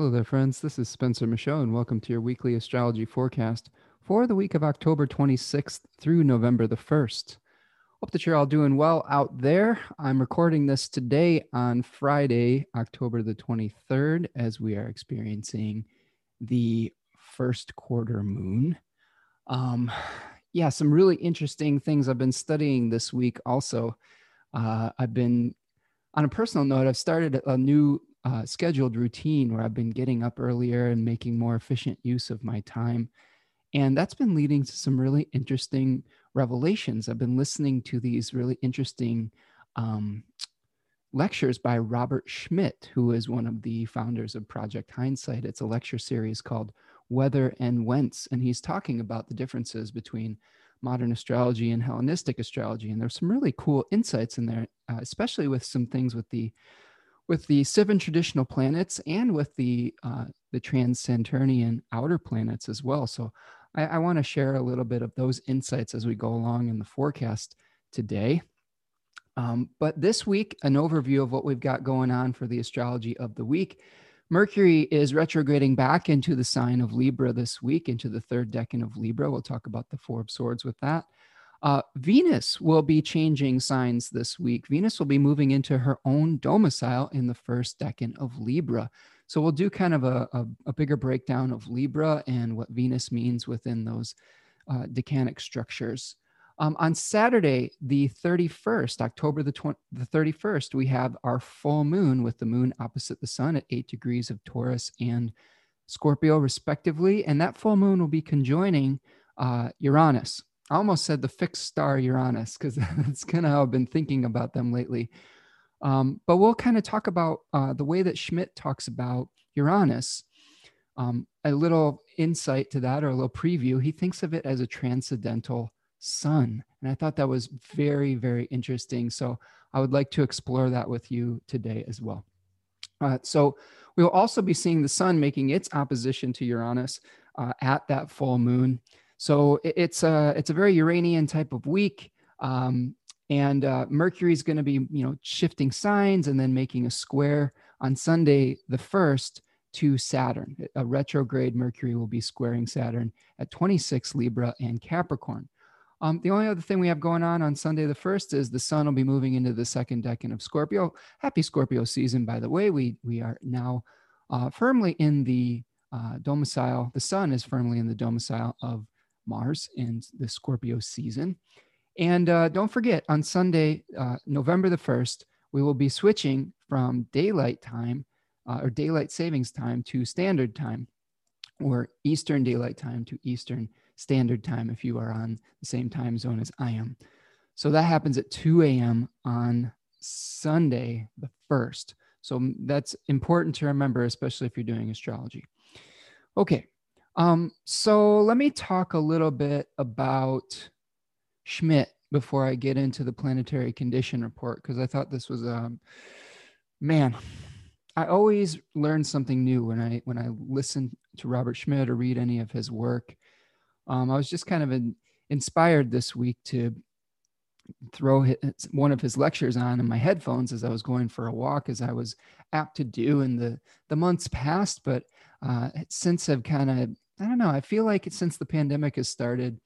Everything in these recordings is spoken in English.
Hello there, friends. This is Spencer Michaud, and welcome to your weekly astrology forecast for the week of October 26th through November the 1st. Hope that you're all doing well out there. I'm recording this today on Friday, October the 23rd, as we are experiencing the first quarter moon. Um, yeah, some really interesting things I've been studying this week also. Uh, I've been, on a personal note, I've started a new uh, scheduled routine where I've been getting up earlier and making more efficient use of my time. And that's been leading to some really interesting revelations. I've been listening to these really interesting um, lectures by Robert Schmidt, who is one of the founders of Project Hindsight. It's a lecture series called Whether and Whence. And he's talking about the differences between modern astrology and Hellenistic astrology. And there's some really cool insights in there, uh, especially with some things with the with the seven traditional planets and with the uh, the trans-Saturnian outer planets as well. So I, I want to share a little bit of those insights as we go along in the forecast today. Um, but this week, an overview of what we've got going on for the astrology of the week. Mercury is retrograding back into the sign of Libra this week, into the third decan of Libra. We'll talk about the Four of Swords with that. Uh, Venus will be changing signs this week. Venus will be moving into her own domicile in the first decan of Libra. So we'll do kind of a, a, a bigger breakdown of Libra and what Venus means within those uh, decanic structures. Um, on Saturday, the 31st, October the, 20, the 31st, we have our full moon with the moon opposite the sun at eight degrees of Taurus and Scorpio, respectively. And that full moon will be conjoining uh, Uranus. I almost said the fixed star Uranus because that's kind of how I've been thinking about them lately. Um, but we'll kind of talk about uh, the way that Schmidt talks about Uranus. Um, a little insight to that or a little preview. He thinks of it as a transcendental sun. And I thought that was very, very interesting. So I would like to explore that with you today as well. Uh, so we will also be seeing the sun making its opposition to Uranus uh, at that full moon. So it's a it's a very Uranian type of week, um, and uh, Mercury is going to be you know shifting signs and then making a square on Sunday the first to Saturn. A retrograde Mercury will be squaring Saturn at 26 Libra and Capricorn. Um, the only other thing we have going on on Sunday the first is the Sun will be moving into the second decan of Scorpio. Happy Scorpio season, by the way. We we are now uh, firmly in the uh, domicile. The Sun is firmly in the domicile of Mars in the Scorpio season. And uh, don't forget, on Sunday, uh, November the 1st, we will be switching from daylight time uh, or daylight savings time to standard time or Eastern daylight time to Eastern standard time if you are on the same time zone as I am. So that happens at 2 a.m. on Sunday, the 1st. So that's important to remember, especially if you're doing astrology. Okay, um, so let me talk a little bit about Schmidt before I get into the planetary condition report because I thought this was um man, I always learn something new when I when I listen to Robert Schmidt or read any of his work. Um, I was just kind of in, inspired this week to throw his, one of his lectures on in my headphones as I was going for a walk, as I was apt to do in the the months past. But uh, since I've kind of I don't know. I feel like since the pandemic has started,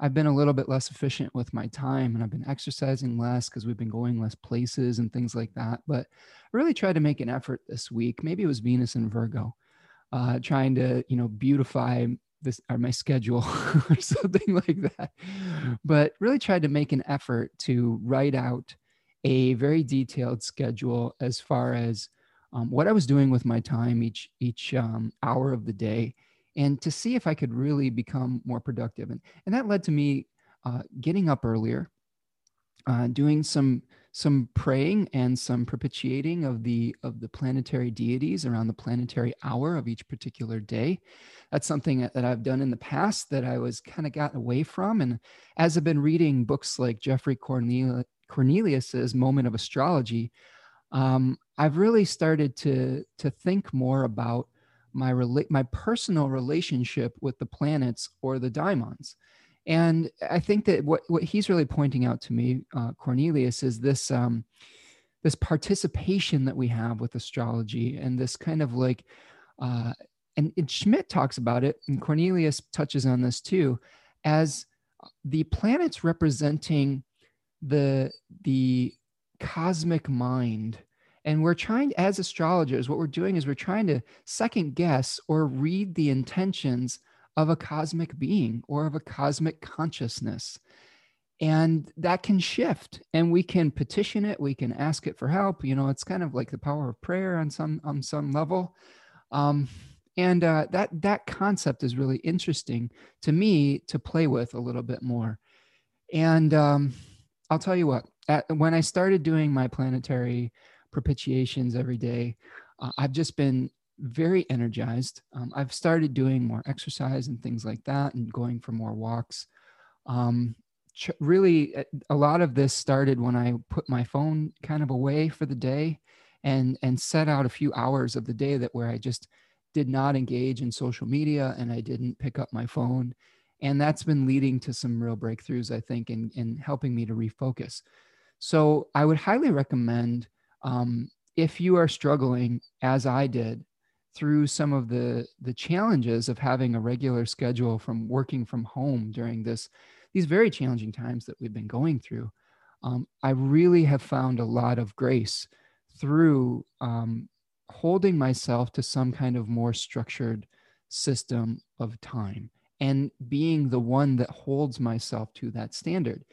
I've been a little bit less efficient with my time and I've been exercising less because we've been going less places and things like that. But I really tried to make an effort this week. Maybe it was Venus and Virgo, uh, trying to, you know, beautify this or my schedule or something like that. But really tried to make an effort to write out a very detailed schedule as far as um, what I was doing with my time each each um, hour of the day and to see if I could really become more productive. And, and that led to me uh, getting up earlier, uh, doing some some praying and some propitiating of the of the planetary deities around the planetary hour of each particular day. That's something that I've done in the past that I was kind of got away from. And as I've been reading books like Geoffrey Cornelius, Cornelius's Moment of Astrology, um, I've really started to to think more about my rela- my personal relationship with the planets or the daimons. And I think that what, what he's really pointing out to me, uh, Cornelius, is this um, this participation that we have with astrology and this kind of like uh, and, and Schmidt talks about it, and Cornelius touches on this too, as the planets representing the the cosmic mind. And we're trying as astrologers what we're doing is we're trying to second guess or read the intentions of a cosmic being or of a cosmic consciousness. And that can shift and we can petition it we can ask it for help you know it's kind of like the power of prayer on some on some level. Um, and uh, that that concept is really interesting to me to play with a little bit more. And um, i'll tell you what at, when i started doing my planetary propitiations every day uh, i've just been very energized um, i've started doing more exercise and things like that and going for more walks um, really uh, a lot of this started when i put my phone kind of away for the day and and set out a few hours of the day that where i just did not engage in social media and I didn't pick up my phone. And that's been leading to some real breakthroughs, I think, in, in helping me to refocus. So I would highly recommend um, if you are struggling, as I did, through some of the the challenges of having a regular schedule from working from home during this these very challenging times that we've been going through um, i really have found a lot of grace through um, holding myself to some kind of more structured system of time and being the one that holds myself to that standard.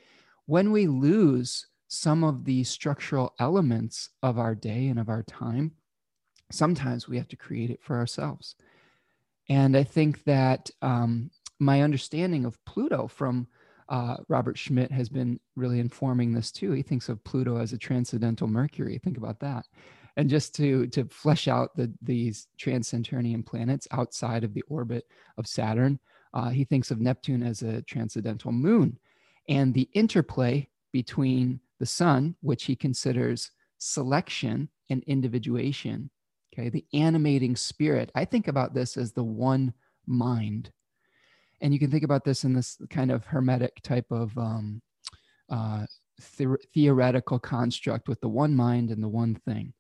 When we lose some of the structural elements of our day and of our time, sometimes we have to create it for ourselves. And I think that um, my understanding of Pluto from uh, Robert Schmidt has been really informing this too. He thinks of Pluto as a transcendental Mercury. Think about that and just to to flesh out the these trans-Saturnian planets outside of the orbit of Saturn, uh, he thinks of Neptune as a transcendental moon, and the interplay between the Sun, which he considers selection and individuation. Okay, the animating spirit. I think about this as the one mind, and you can think about this in this kind of hermetic type of um, uh, the- theoretical construct with the one mind and the one thing.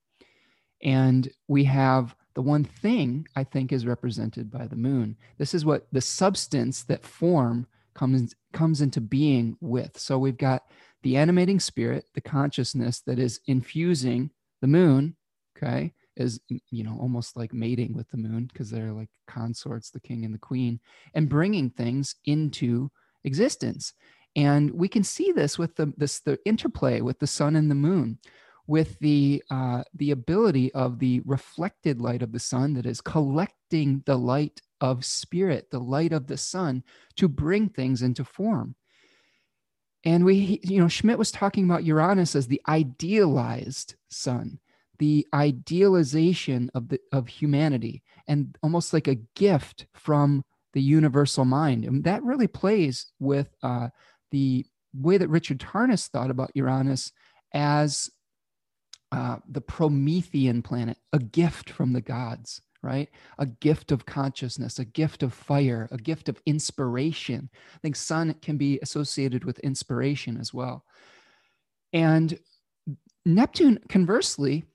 And we have the one thing I think is represented by the moon. This is what the substance that form comes comes into being with. So we've got the animating spirit, the consciousness that is infusing the moon, okay, is you know almost like mating with the moon because they're like consorts, the king and the queen, and bringing things into existence. And we can see this with the this the interplay with the sun and the moon with the uh, the ability of the reflected light of the sun that is collecting the light of spirit, the light of the sun, to bring things into form. And we, you know, Schmidt was talking about Uranus as the idealized sun, the idealization of the of humanity, and almost like a gift from the universal mind. And that really plays with uh, the way that Richard Tarnas thought about Uranus as uh, the Promethean planet, a gift from the gods, right? A gift of consciousness, a gift of fire, a gift of inspiration. I think sun can be associated with inspiration as well. And Neptune, conversely,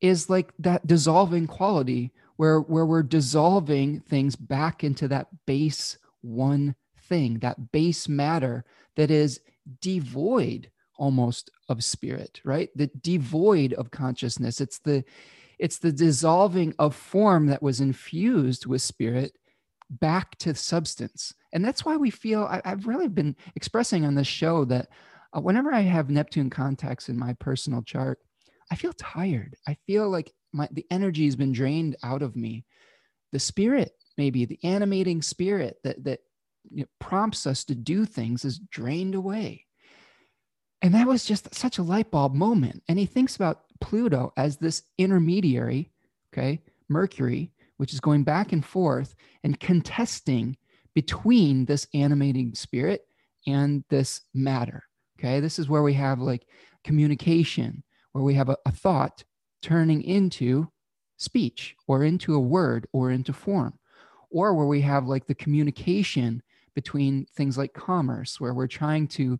is like that dissolving quality where, where we're dissolving things back into that base one thing, that base matter that is devoid almost of spirit right the devoid of consciousness it's the it's the dissolving of form that was infused with spirit back to substance. And that's why we feel I, have really been expressing on this show that uh, whenever i have neptune contacts in my personal chart i feel tired. I feel like my the energy has been drained out of me. The spirit maybe the animating spirit that that prompts us to do things is drained away. And that was just such a light bulb moment. And he thinks about Pluto as this intermediary, okay, Mercury, which is going back and forth and contesting between this animating spirit and this matter. Okay, this is where we have like communication, where we have a, a thought turning into speech or into a word or into form, or where we have like the communication between things like commerce, where we're trying to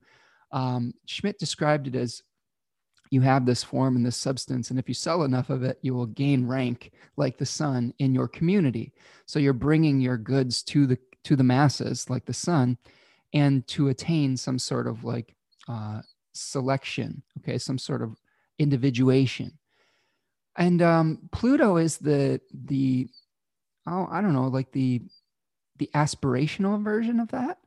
um, Schmidt described it as you have this form and this substance and if you sell enough of it you will gain rank like the sun in your community. So you're bringing your goods to the to the masses like the sun and to attain some sort of like uh, selection okay some sort of individuation. And um, pluto is the the oh i don't know like the the aspirational version of that.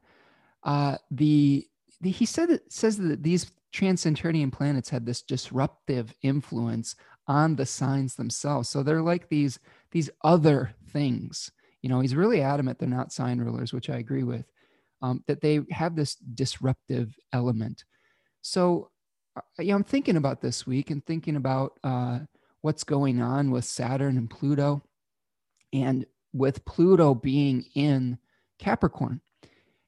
Uh, the, the he said it says that these trans-Saturnian planets had this disruptive influence on the signs themselves. So they're like these these other things. You know, he's really adamant they're not sign rulers, which I agree with. Um, that they have this disruptive element. So, uh, yeah, I'm thinking about this week and thinking about uh, what's going on with Saturn and Pluto, and with Pluto being in Capricorn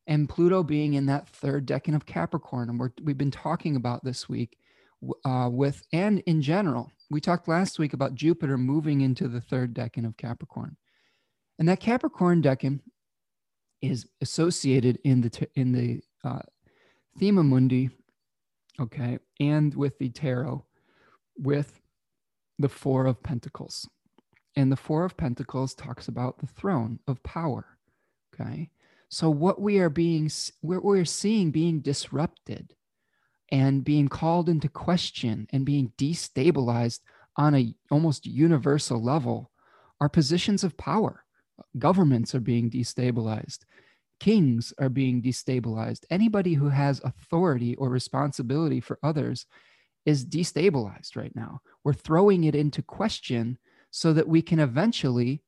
and Pluto being in that third decan of Capricorn. And we're, we've been talking about this week uh, with, and in general, we talked last week about Jupiter moving into the third decan of Capricorn. And that Capricorn decan is associated in the, in the uh, Thema Mundi, okay, and with the tarot, with the Four of Pentacles. And the Four of Pentacles talks about the throne of power, okay? So what we are being, what we're seeing being disrupted and being called into question and being destabilized on a almost universal level are positions of power. Governments are being destabilized. Kings are being destabilized. Anybody who has authority or responsibility for others is destabilized right now. We're throwing it into question so that we can eventually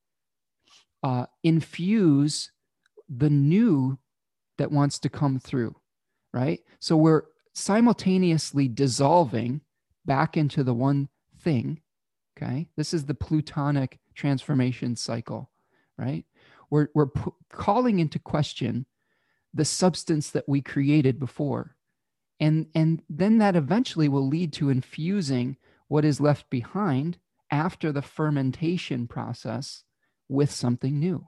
uh, infuse the new that wants to come through, right? So we're simultaneously dissolving back into the one thing. Okay. This is the Plutonic transformation cycle, right? We're, we're p- calling into question the substance that we created before. And, and then that eventually will lead to infusing what is left behind after the fermentation process with something new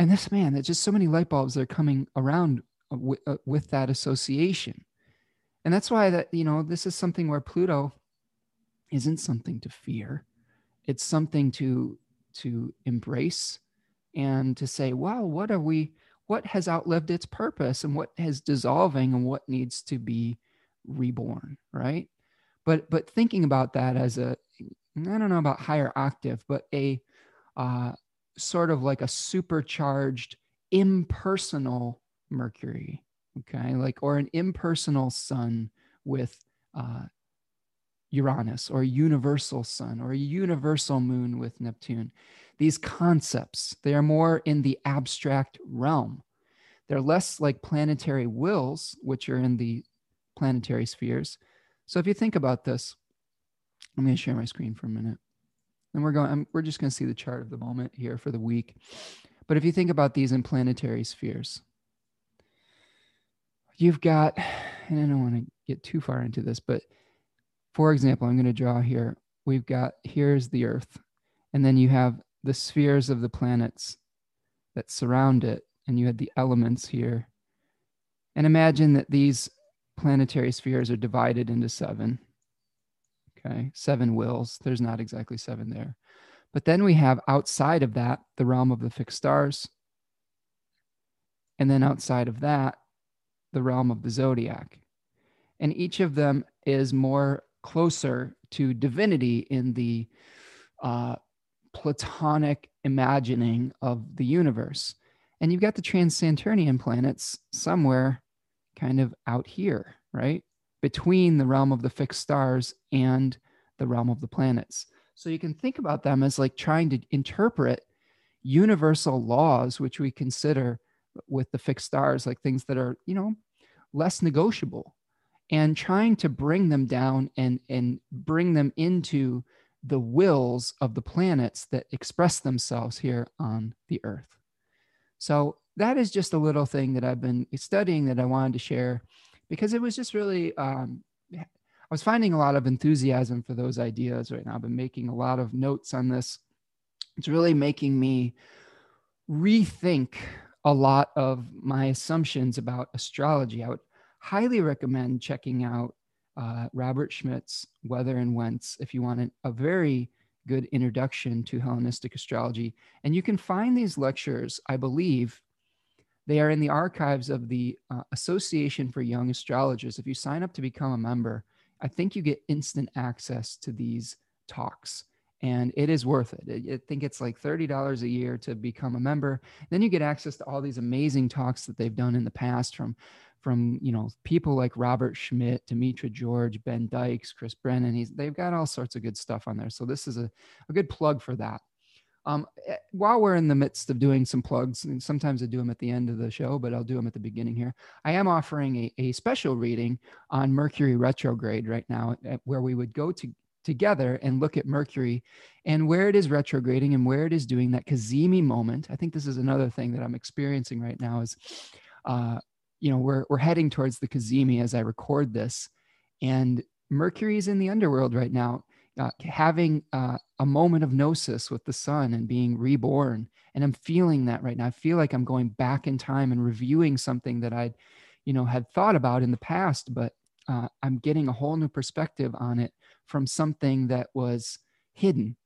and this man there's just so many light bulbs that are coming around with, uh, with that association. And that's why that you know this is something where pluto isn't something to fear. It's something to to embrace and to say wow what are we what has outlived its purpose and what is dissolving and what needs to be reborn right? But but thinking about that as a i don't know about higher octave but a uh, sort of like a supercharged impersonal Mercury, okay, like or an impersonal sun with uh, Uranus, or a universal sun, or a universal moon with Neptune. These concepts, they are more in the abstract realm. They're less like planetary wills, which are in the planetary spheres. So if you think about this, I'm going to share my screen for a minute and we're going I'm, we're just going to see the chart of the moment here for the week. But if you think about these in planetary spheres you've got and i don't want to get too far into this but for example i'm going to draw here. We've got here's the earth and then you have the spheres of the planets that surround it and you had the elements here. And imagine that these planetary spheres are divided into seven Okay, seven wills. There's not exactly seven there. But then we have outside of that the realm of the fixed stars. And then outside of that, the realm of the zodiac. And each of them is more closer to divinity in the uh, Platonic imagining of the universe. And you've got the trans-Saturnian planets somewhere kind of out here, right? Between the realm of the fixed stars and the realm of the planets. So you can think about them as like trying to interpret universal laws, which we consider with the fixed stars, like things that are, you know, less negotiable, and trying to bring them down and, and bring them into the wills of the planets that express themselves here on the earth. So that is just a little thing that I've been studying that I wanted to share because it was just really um, I was finding a lot of enthusiasm for those ideas right now. I've been making a lot of notes on this. It's really making me rethink a lot of my assumptions about astrology. I would highly recommend checking out uh, Robert Schmidt's Weather and Whence if you want a very good introduction to Hellenistic astrology. And you can find these lectures, I believe, they are in the archives of the uh, Association for Young Astrologers. If you sign up to become a member, I think you get instant access to these talks and it is worth it. I think it's like $30 a year to become a member. Then you get access to all these amazing talks that they've done in the past from from you know people like Robert Schmidt, Demetra George, Ben Dykes, Chris Brennan. He's they've got all sorts of good stuff on there. So this is a, a good plug for that. Um, eh, while we're in the midst of doing some plugs, and sometimes I do them at the end of the show, but I'll do them at the beginning here. I am offering a, a special reading on Mercury retrograde right now, eh, where we would go to together and look at Mercury and where it is retrograding and where it is doing that cazimi moment. I think this is another thing that I'm experiencing right now is uh, you know we're we're heading towards the cazimi as I record this, and Mercury is in the underworld right now, uh, having uh, a moment of gnosis with the sun and being reborn. And I'm feeling that right now. I feel like I'm going back in time and reviewing something that I'd, you know, had thought about in the past, but uh, I'm getting a whole new perspective on it from something that was hidden.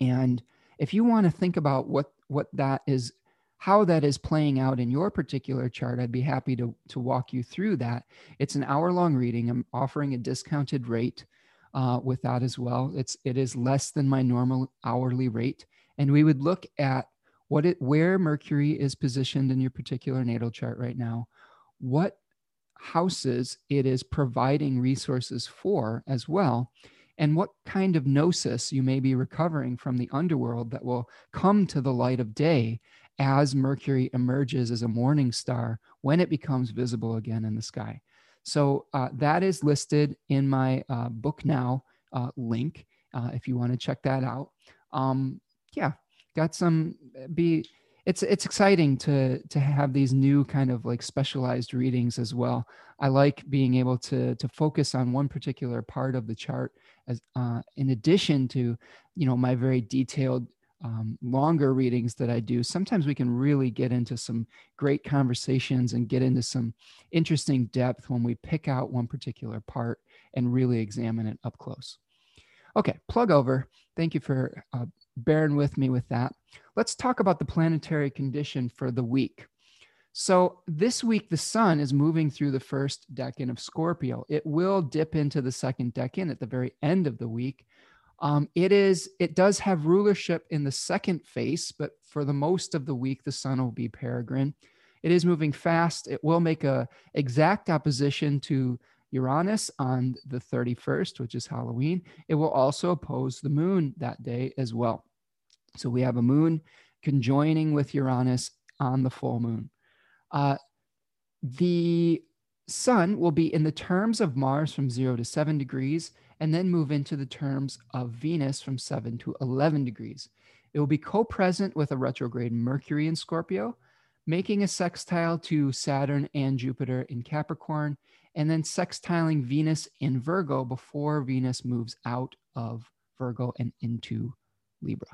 And if you want to think about what what that is how that is playing out in your particular chart, I'd be happy to, to walk you through that. It's an hour long reading. I'm offering a discounted rate uh, with that as well. It's it is less than my normal hourly rate, and we would look at what it where Mercury is positioned in your particular natal chart right now, what houses it is providing resources for as well, and what kind of gnosis you may be recovering from the underworld that will come to the light of day as Mercury emerges as a morning star when it becomes visible again in the sky. So uh, that is listed in my uh, book now uh, link uh, if you want to check that out. Um, yeah, got some uh, be. It's it's exciting to to have these new kind of like specialized readings as well. I like being able to to focus on one particular part of the chart as uh, in addition to you know my very detailed um, longer readings that I do, sometimes we can really get into some great conversations and get into some interesting depth when we pick out one particular part and really examine it up close. Okay, plug over. Thank you for uh, bearing with me with that. Let's talk about the planetary condition for the week. So, this week, the sun is moving through the first decan of Scorpio. It will dip into the second decan at the very end of the week um, it is it does have rulership in the second face, but for the most of the week, the sun will be peregrine. It is moving fast. It will make a exact opposition to Uranus on the 31st, which is Halloween. It will also oppose the moon that day as well. So we have a moon conjoining with Uranus on the full moon. Uh, the sun will be in the terms of Mars from zero to seven degrees and then move into the terms of Venus from 7 to 11 degrees. It will be co present with a retrograde Mercury in Scorpio, making a sextile to Saturn and Jupiter in Capricorn, and then sextiling Venus in Virgo before Venus moves out of Virgo and into Libra.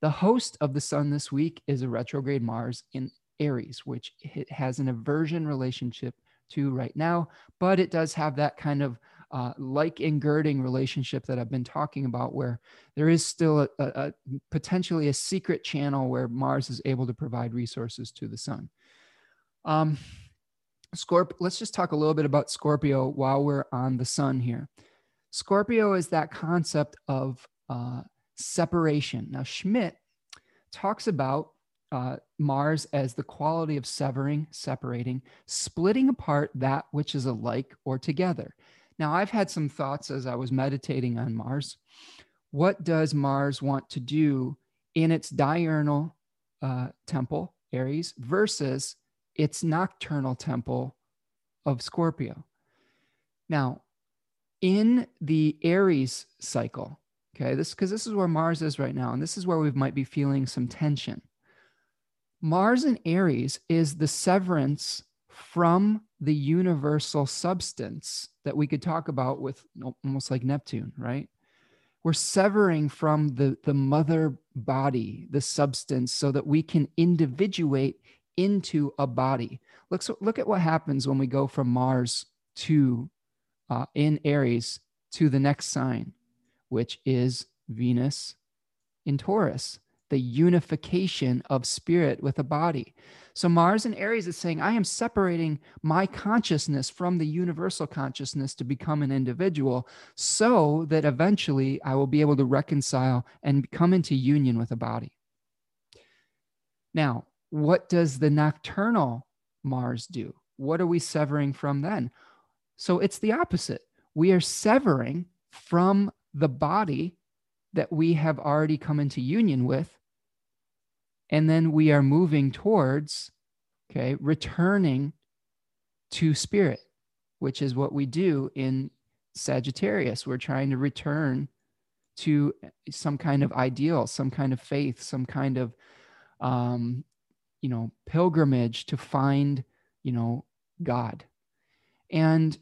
The host of the sun this week is a retrograde Mars in Aries, which it has an aversion relationship to right now, but it does have that kind of uh, like engirding relationship that I've been talking about, where there is still a, a, a, potentially a secret channel where Mars is able to provide resources to the sun. Um, Scorp- let's just talk a little bit about Scorpio while we're on the sun here. Scorpio is that concept of uh, separation. Now, Schmidt talks about uh, Mars as the quality of severing, separating, splitting apart that which is alike or together. Now, I've had some thoughts as I was meditating on Mars. What does Mars want to do in its diurnal uh, temple, Aries, versus its nocturnal temple of Scorpio? Now, in the Aries cycle, okay, this because this is where Mars is right now, and this is where we might be feeling some tension. Mars in Aries is the severance from the universal substance that we could talk about with almost like Neptune, right? We're severing from the, the mother body, the substance, so that we can individuate into a body. Look, so look at what happens when we go from Mars to uh, in Aries to the next sign, which is Venus in Taurus, the unification of spirit with a body. So Mars in Aries is saying, I am separating my consciousness from the universal consciousness to become an individual so that eventually I will be able to reconcile and come into union with a body. Now, what does the nocturnal Mars do? What are we severing from then? So it's the opposite. We are severing from the body that we have already come into union with. And then we are moving towards, okay, returning to spirit, which is what we do in Sagittarius. We're trying to return to some kind of ideal, some kind of faith, some kind of, um, you know, pilgrimage to find, you know, God. And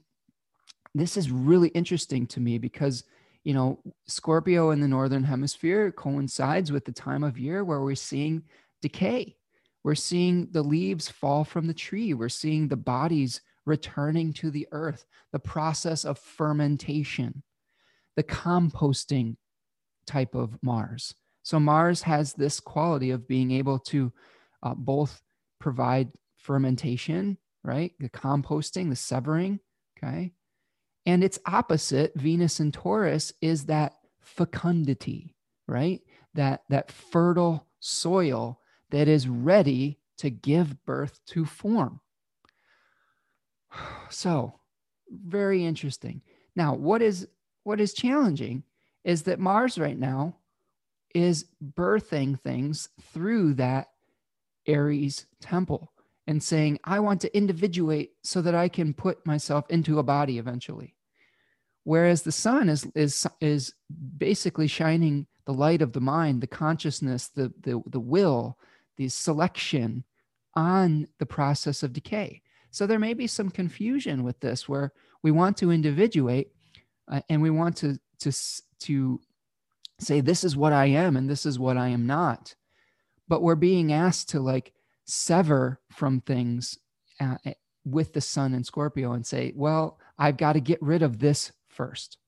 this is really interesting to me because you know scorpio in the northern hemisphere coincides with the time of year where we're seeing decay. We're seeing the leaves fall from the tree. We're seeing the bodies returning to the earth the process of fermentation the composting type of mars. So mars has this quality of being able to uh, both provide fermentation right? The composting the severing okay and its opposite, Venus and Taurus, is that fecundity, right? That, that fertile soil that is ready to give birth to form. So, very interesting. Now, what is what is challenging is that Mars right now is birthing things through that Aries temple and saying, I want to individuate so that I can put myself into a body eventually. Whereas the sun is is is basically shining the light of the mind, the consciousness, the the, the will, the selection on the process of decay. So there may be some confusion with this where we want to individuate uh, and we want to to to say this is what I am and this is what I am not. But we're being asked to like sever from things uh, eh, with the sun and Scorpio and say, well, I've got to get rid of this first.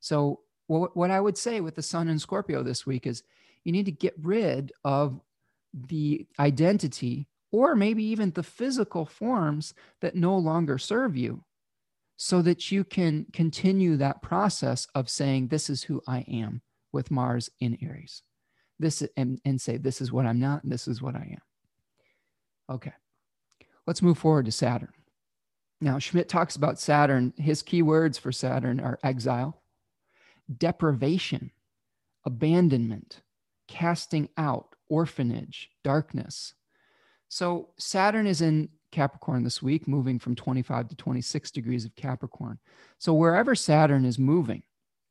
So, what, what I would say with the sun and Scorpio this week is you need to get rid of the identity or maybe even the physical forms that no longer serve you so that you can continue that process of saying, This is who I am with Mars in Aries. This and, and say, This is what I'm not, and this is what I am. Okay. Let's move forward to Saturn. Now, Schmidt talks about Saturn. His key words for Saturn are exile, deprivation, abandonment, casting out, orphanage, darkness. So, Saturn is in Capricorn this week, moving from 25 to 26 degrees of Capricorn. So, wherever Saturn is moving,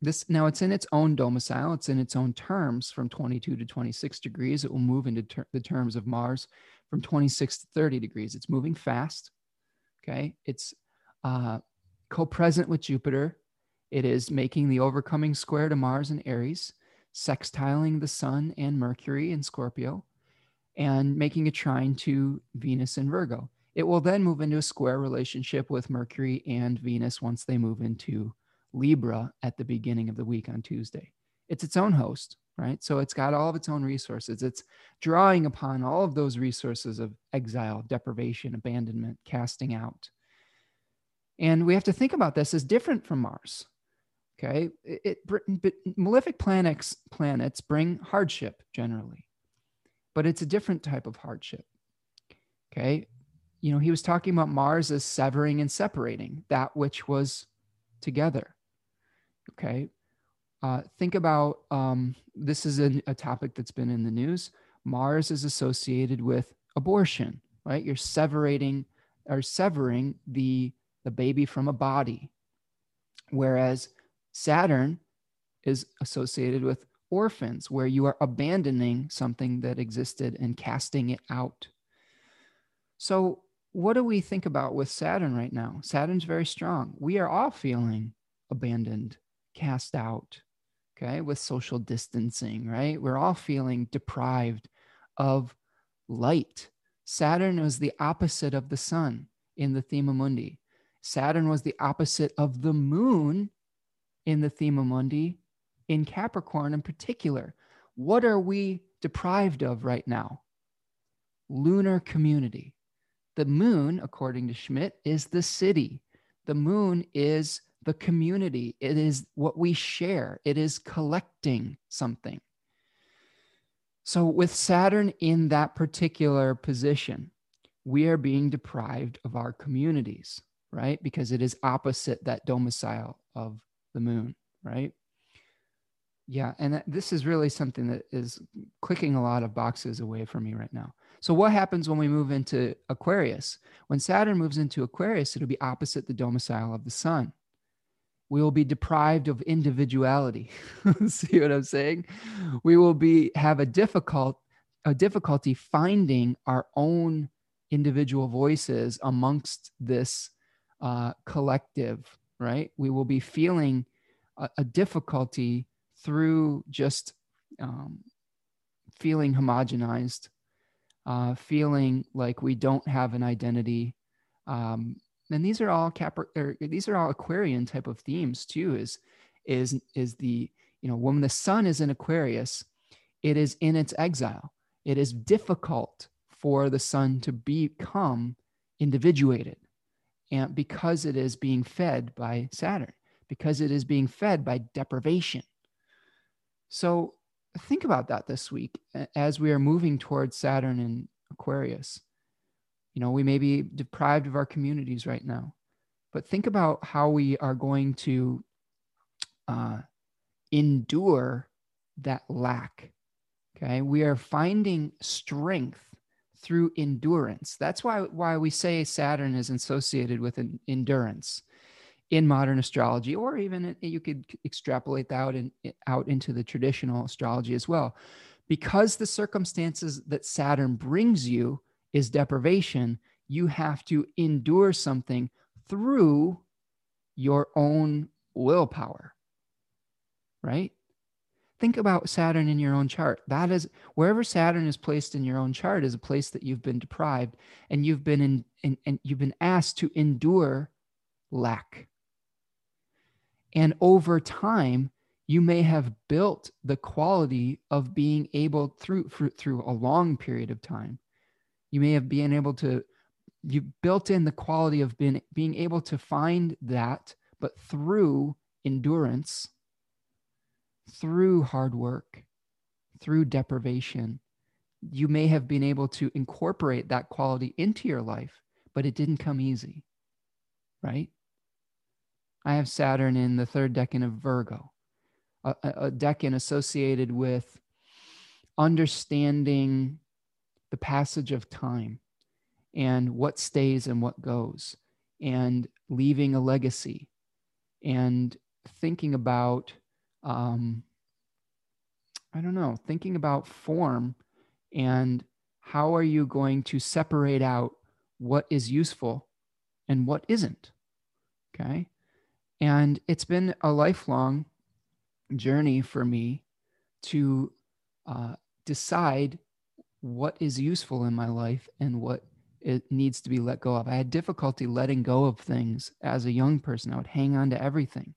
this now it's in its own domicile, it's in its own terms from 22 to 26 degrees. It will move into ter- the terms of Mars from 26 to 30 degrees. It's moving fast. Okay. It's uh, co present with Jupiter. It is making the overcoming square to Mars and Aries, sextiling the Sun and Mercury in Scorpio, and making a trine to Venus in Virgo. It will then move into a square relationship with Mercury and Venus once they move into Libra at the beginning of the week on Tuesday. It's its own host, right? So it's got all of its own resources. It's drawing upon all of those resources of exile, deprivation, abandonment, casting out. And we have to think about this as different from Mars. Okay. It, it, malefic planets, planets bring hardship generally, but it's a different type of hardship. Okay. You know, he was talking about Mars as severing and separating that which was together. Okay. Uh, think about um, this is a, a topic that's been in the news. Mars is associated with abortion, right? You're severing or severing the the baby from a body, whereas Saturn is associated with orphans, where you are abandoning something that existed and casting it out. So, what do we think about with Saturn right now? Saturn's very strong. We are all feeling abandoned, cast out, okay, with social distancing, right? We're all feeling deprived of light. Saturn was the opposite of the sun in the Thema Mundi. Saturn was the opposite of the moon in the Thema Mundi in Capricorn in particular. What are we deprived of right now? Lunar community. The moon, according to Schmidt, is the city. The moon is the community. It is what we share. It is collecting something. So, with Saturn in that particular position, we are being deprived of our communities, right? Because it is opposite that domicile of the moon, right? Yeah, and this is really something that is clicking a lot of boxes away from me right now. So, what happens when we move into Aquarius? When Saturn moves into Aquarius, it'll be opposite the domicile of the sun. We will be deprived of individuality. See what I'm saying? We will be have a difficult a difficulty finding our own individual voices amongst this uh, collective. Right? We will be feeling a, a difficulty through just um, feeling homogenized uh, feeling like we don't have an identity. Um, and these are all Cap- these are all Aquarian type of themes too. Is is is the you know when the sun is in Aquarius, it is in its exile. It is difficult for the sun to become individuated, and because it is being fed by Saturn, because it is being fed by deprivation. So think about that this week as we are moving towards Saturn and Aquarius. You know, we may be deprived of our communities right now, but think about how we are going to uh, endure that lack. Okay, we are finding strength through endurance. That's why why we say Saturn is associated with an endurance in modern astrology, or even you could extrapolate that out, in, out into the traditional astrology as well. Because the circumstances that Saturn brings you is deprivation, you have to endure something through your own willpower, right? Think about Saturn in your own chart. That is wherever Saturn is placed in your own chart is a place that you've been deprived and you've been in, in and you've been asked to endure lack and over time, you may have built the quality of being able through, through, through a long period of time. You may have been able to, you built in the quality of being, being able to find that, but through endurance, through hard work, through deprivation, you may have been able to incorporate that quality into your life, but it didn't come easy, right? I have Saturn in the third decan of Virgo, a, a decan associated with understanding the passage of time and what stays and what goes, and leaving a legacy, and thinking about, um, I don't know, thinking about form and how are you going to separate out what is useful and what isn't. Okay. And it's been a lifelong journey for me to uh, decide what is useful in my life and what it needs to be let go of. I had difficulty letting go of things as a young person. I would hang on to everything.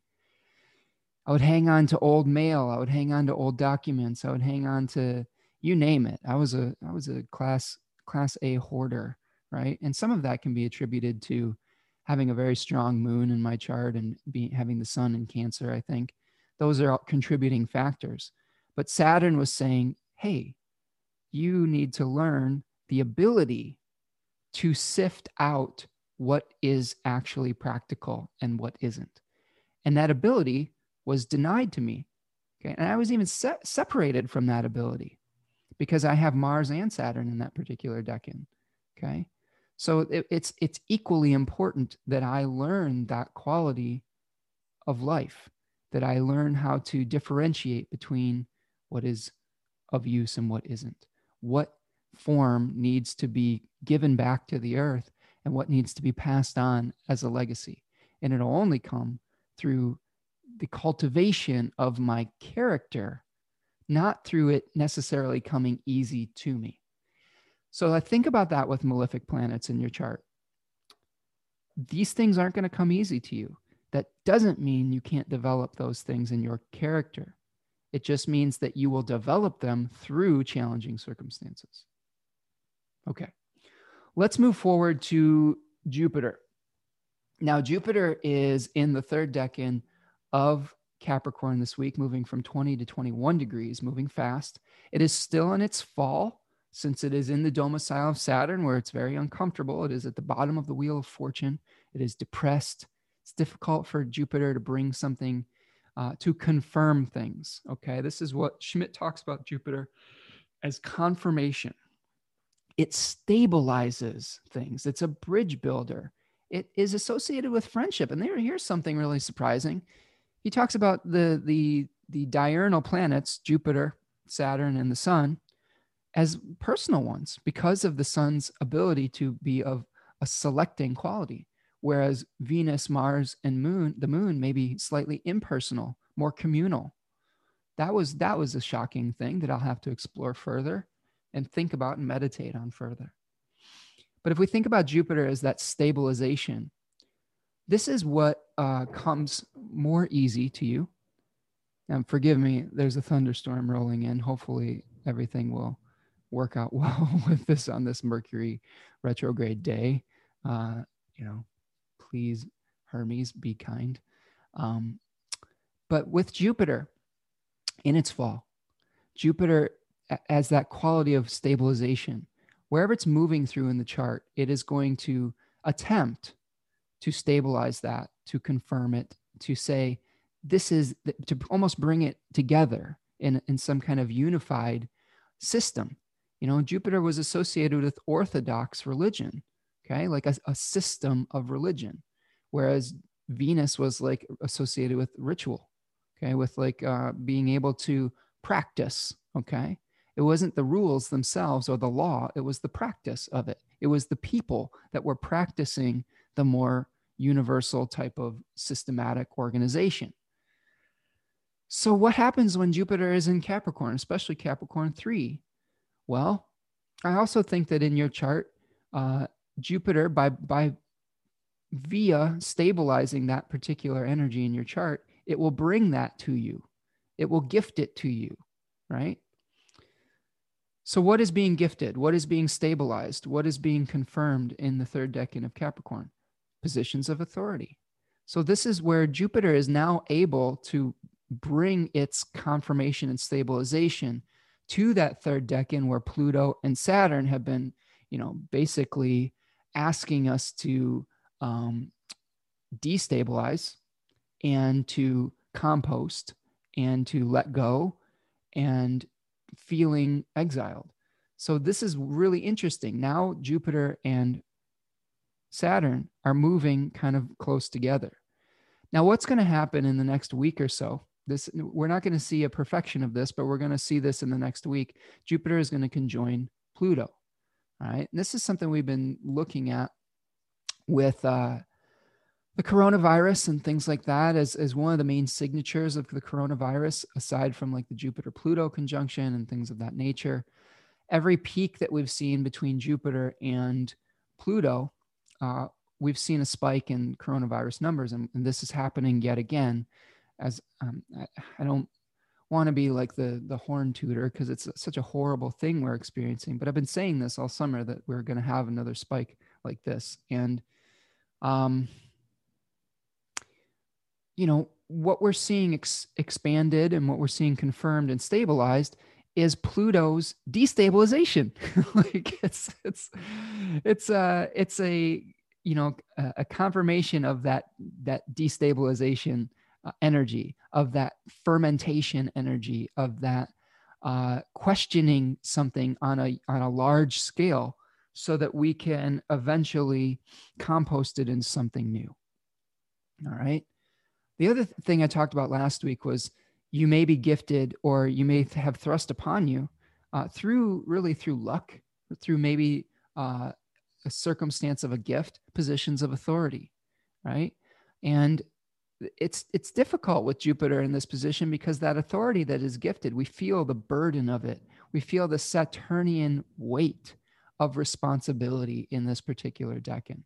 I would hang on to old mail. I would hang on to old documents. I would hang on to you name it. I was a I was a class class A hoarder, right? And some of that can be attributed to having a very strong moon in my chart and being having the sun in cancer i think those are contributing factors but saturn was saying hey you need to learn the ability to sift out what is actually practical and what isn't. And that ability was denied to me okay? And i was even se- separated from that ability because i have mars and saturn in that particular decan okay? So it, it's it's equally important that I learn that quality of life, that I learn how to differentiate between what is of use and what isn't. What form needs to be given back to the earth and what needs to be passed on as a legacy. And it'll only come through the cultivation of my character, not through it necessarily coming easy to me. So I think about that with malefic planets in your chart. these things aren't going to come easy to you. That doesn't mean you can't develop those things in your character. It just means that you will develop them through challenging circumstances. Okay, let's move forward to Jupiter. Now, Jupiter is in the third decan of Capricorn this week, moving from 20 to 21 degrees, moving fast. It is still in its fall since it is in the domicile of Saturn, where it's very uncomfortable. It is at the bottom of the wheel of fortune. It is depressed. It's difficult for Jupiter to bring something uh, to confirm things. Okay, this is what Schmidt talks about Jupiter as confirmation. It stabilizes things. It's a bridge builder. It is associated with friendship. And there, here's something really surprising. He talks about the the the diurnal planets, Jupiter, Saturn, and the Sun, as personal ones because of the sun's ability to be of a selecting quality whereas venus mars and moon the moon may be slightly impersonal more communal. That was that was a shocking thing that i'll have to explore further and think about and meditate on further. But if we think about jupiter as that stabilization this is what uh, comes more easy to you. And forgive me there's a thunderstorm rolling in. Hopefully everything will work out well with this on this Mercury retrograde day. Uh, you know, please, Hermes, be kind. Um, but with Jupiter in its fall, Jupiter as that quality of stabilization, wherever it's moving through in the chart, it is going to attempt to stabilize that, to confirm it, to say, this is to almost bring it together in, in some kind of unified system you know, Jupiter was associated with orthodox religion, okay, like a, a system of religion, whereas Venus was like associated with ritual, okay, with like uh, being able to practice, okay. It wasn't the rules themselves or the law, it was the practice of it. It was the people that were practicing the more universal type of systematic organization. So, what happens when Jupiter is in Capricorn, especially Capricorn 3? Well, I also think that in your chart, uh, Jupiter, by by via stabilizing that particular energy in your chart, it will bring that to you. It will gift it to you, right? So, what is being gifted? What is being stabilized? What is being confirmed in the third decan of Capricorn? Positions of authority. So, this is where Jupiter is now able to bring its confirmation and stabilization to that third decan where Pluto and Saturn have been, you know, basically asking us to um, destabilize and to compost and to let go and feeling exiled. So this is really interesting. Now Jupiter and Saturn are moving kind of close together. Now, what's going to happen in the next week or so this we're not going to see a perfection of this but we're going to see this in the next week jupiter is going to conjoin pluto all right? And this is something we've been looking at with uh, the coronavirus and things like that as, as one of the main signatures of the coronavirus aside from like the jupiter pluto conjunction and things of that nature. Every peak that we've seen between jupiter and pluto uh, we've seen a spike in coronavirus numbers and, and this is happening yet again as um, I, I don't want to be like the the horn tutor because it's such a horrible thing we're experiencing but i've been saying this all summer that we're going to have another spike like this and um you know what we're seeing ex- expanded and what we're seeing confirmed and stabilized is pluto's destabilization. Like it's it's it's a it's a you know a confirmation of that that destabilization uh, energy, of that fermentation energy, of that uh, questioning something on a on a large scale, so that we can eventually compost it into something new. All right. The other th- thing I talked about last week was you may be gifted, or you may have thrust upon you uh, through really through luck, through maybe uh, a circumstance of a gift, positions of authority, right? And it's it's difficult with Jupiter in this position because that authority that is gifted, we feel the burden of it. We feel the Saturnian weight of responsibility in this particular decan.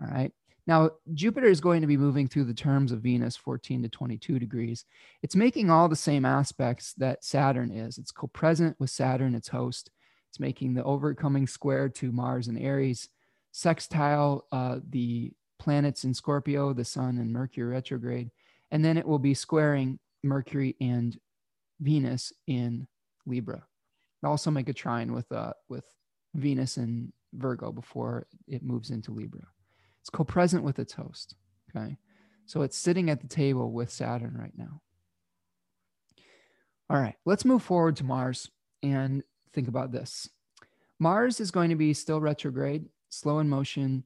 All right. Now, Jupiter is going to be moving through the terms of Venus 14 to 22 degrees. It's making all the same aspects that Saturn is. It's co present with Saturn, its host. It's making the overcoming square to Mars and Aries, sextile uh, the planets in Scorpio, the Sun and Mercury retrograde. And then it will be squaring Mercury and Venus in Libra. also make a trine with, uh, with Venus and Virgo before it moves into Libra. It's co present with its host. Okay. So it's sitting at the table with Saturn right now. All right, let's move forward to Mars and think about this. Mars is going to be still retrograde, slow in motion,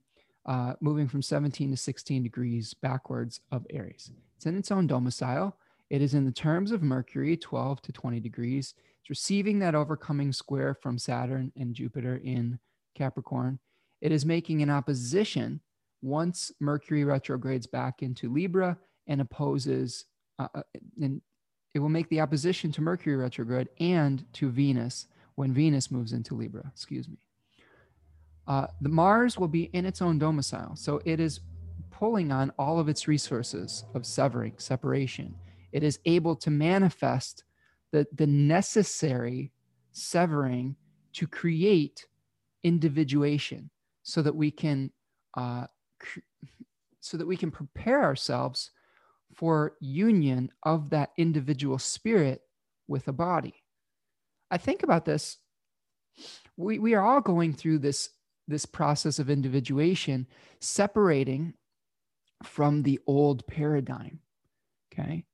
uh, moving from 17 to 16 degrees backwards of Aries. It's in its own domicile. It is in the terms of Mercury, 12 to 20 degrees. It's receiving that overcoming square from Saturn and Jupiter in Capricorn. It is making an opposition once Mercury retrogrades back into Libra and opposes, uh, uh, and it will make the opposition to Mercury retrograde and to Venus when Venus moves into Libra. Excuse me. Uh, the Mars will be in its own domicile, so it is pulling on all of its resources of severing, separation. It is able to manifest the, the necessary severing to create individuation so that we can uh, so that we can prepare ourselves for union of that individual spirit with a body i think about this we, we are all going through this this process of individuation separating from the old paradigm okay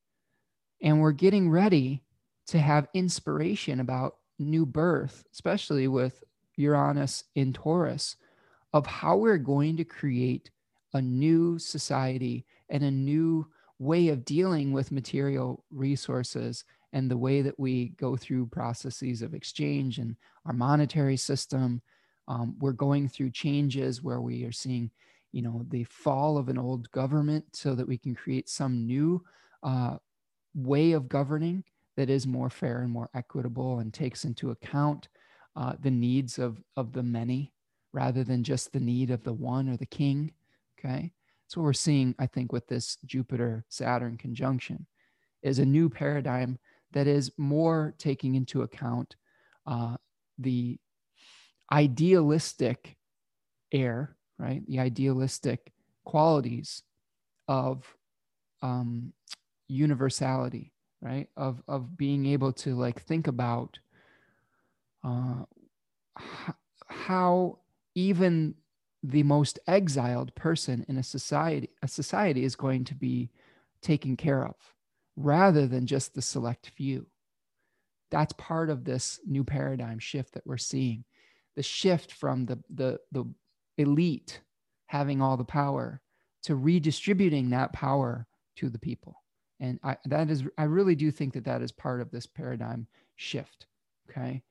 and we're getting ready to have inspiration about new birth especially with Uranus in Taurus of how we're going to create a new society and a new way of dealing with material resources and the way that we go through processes of exchange and our monetary system. Um, we're going through changes where we are seeing, you know, the fall of an old government so that we can create some new uh, way of governing that is more fair and more equitable and takes into account uh, the needs of, of the many rather than just the need of the one or the king. Okay. That's what we're seeing, I think, with this Jupiter Saturn conjunction is a new paradigm that is more taking into account uh, the idealistic air, right? The idealistic qualities of um, universality, right? Of, of being able to like think about uh, how even the most exiled person in a society a society is going to be taken care of rather than just the select few that's part of this new paradigm shift that we're seeing the shift from the the, the elite having all the power to redistributing that power to the people and I, that is i really do think that that is part of this paradigm shift okay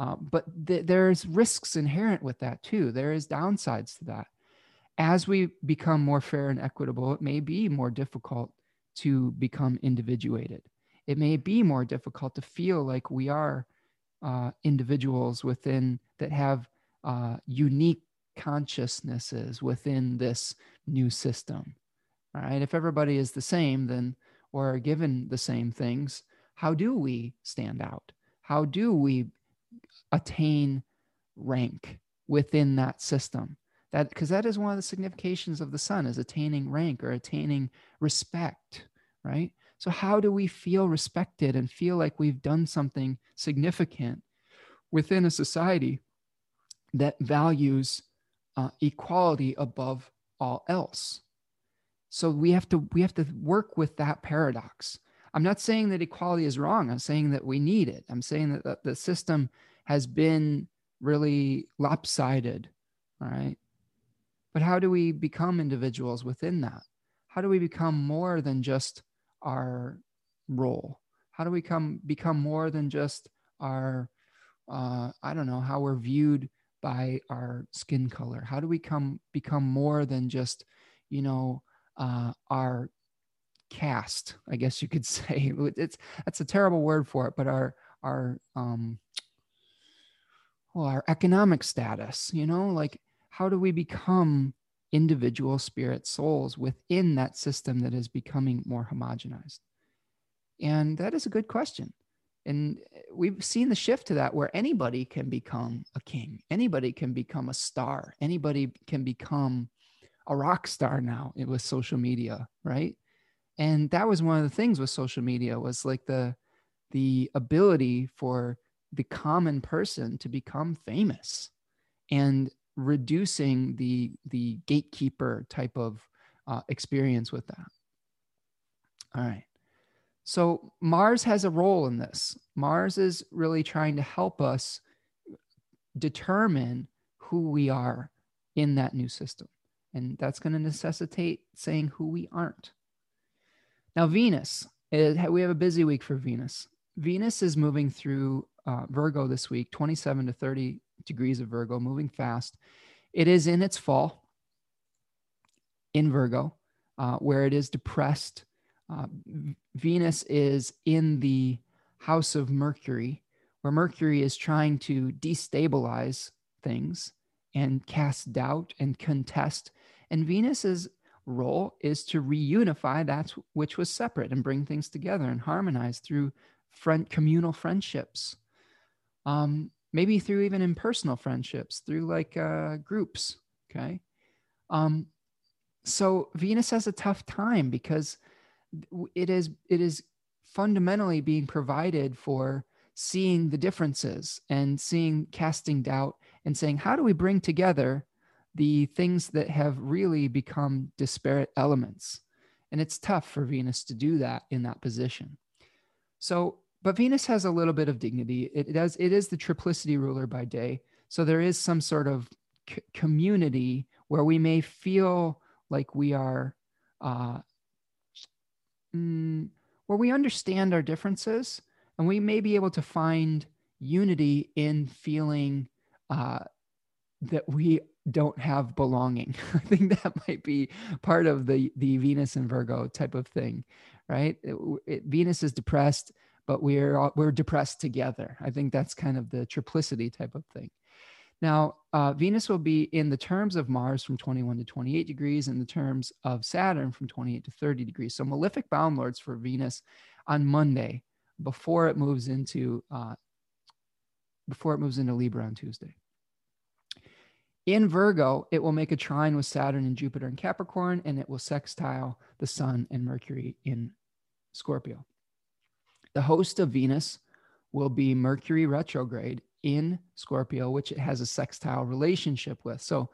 uh, but th- there's risks inherent with that too. There is downsides to that. As we become more fair and equitable, it may be more difficult to become individuated. It may be more difficult to feel like we are uh, individuals within that have uh, unique consciousnesses within this new system. All right. If everybody is the same, then or are given the same things, how do we stand out? How do we attain rank within that system that because that is one of the significations of the sun is attaining rank or attaining respect right so how do we feel respected and feel like we've done something significant within a society that values uh, equality above all else so we have to we have to work with that paradox i'm not saying that equality is wrong i'm saying that we need it i'm saying that the, the system has been really lopsided, right? But how do we become individuals within that? How do we become more than just our role? How do we come become more than just our, uh, I don't know, how we're viewed by our skin color? How do we come become more than just, you know, uh, our caste? I guess you could say it's that's a terrible word for it, but our our um, well, our economic status, you know, like how do we become individual spirit souls within that system that is becoming more homogenized? And that is a good question. And we've seen the shift to that where anybody can become a king, anybody can become a star, anybody can become a rock star now with social media, right? And that was one of the things with social media was like the the ability for the common person to become famous and reducing the the gatekeeper type of uh, experience with that. All right. So Mars has a role in this. Mars is really trying to help us determine who we are in that new system. And that's going to necessitate saying who we aren't. Now, Venus, it, we have a busy week for Venus. Venus is moving through uh, Virgo this week, 27 to 30 degrees of Virgo, moving fast. It is in its fall in Virgo, uh, where it is depressed uh, Venus is in the house of Mercury, where Mercury is trying to destabilize things and cast doubt and contest. And Venus's role is to reunify that which was separate and bring things together and harmonize through friend communal friendships. Um, maybe through even impersonal friendships, through like uh, groups. Okay. Um, so Venus has a tough time because it is it is fundamentally being provided for seeing the differences and seeing casting doubt and saying how do we bring together the things that have really become disparate elements and it's tough for venus to do that in that position so but venus has a little bit of dignity it does it is the triplicity ruler by day so there is some sort of c- community where we may feel like we are uh, mm, where we understand our differences and we may be able to find unity in feeling uh, that we don't have belonging. I think that might be part of the the Venus and Virgo type of thing, right? It, it, Venus is depressed, but we're we're depressed together. I think that's kind of the triplicity type of thing. Now, uh, Venus will be in the terms of Mars from 21 to 28 degrees, in the terms of Saturn from 28 to 30 degrees. So, malefic bound lords for Venus on Monday before it moves into uh, before it moves into Libra on Tuesday. In Virgo, it will make a trine with Saturn and Jupiter in Capricorn, and it will sextile the Sun and Mercury in Scorpio. The host of Venus will be Mercury retrograde in Scorpio, which it has a sextile relationship with. So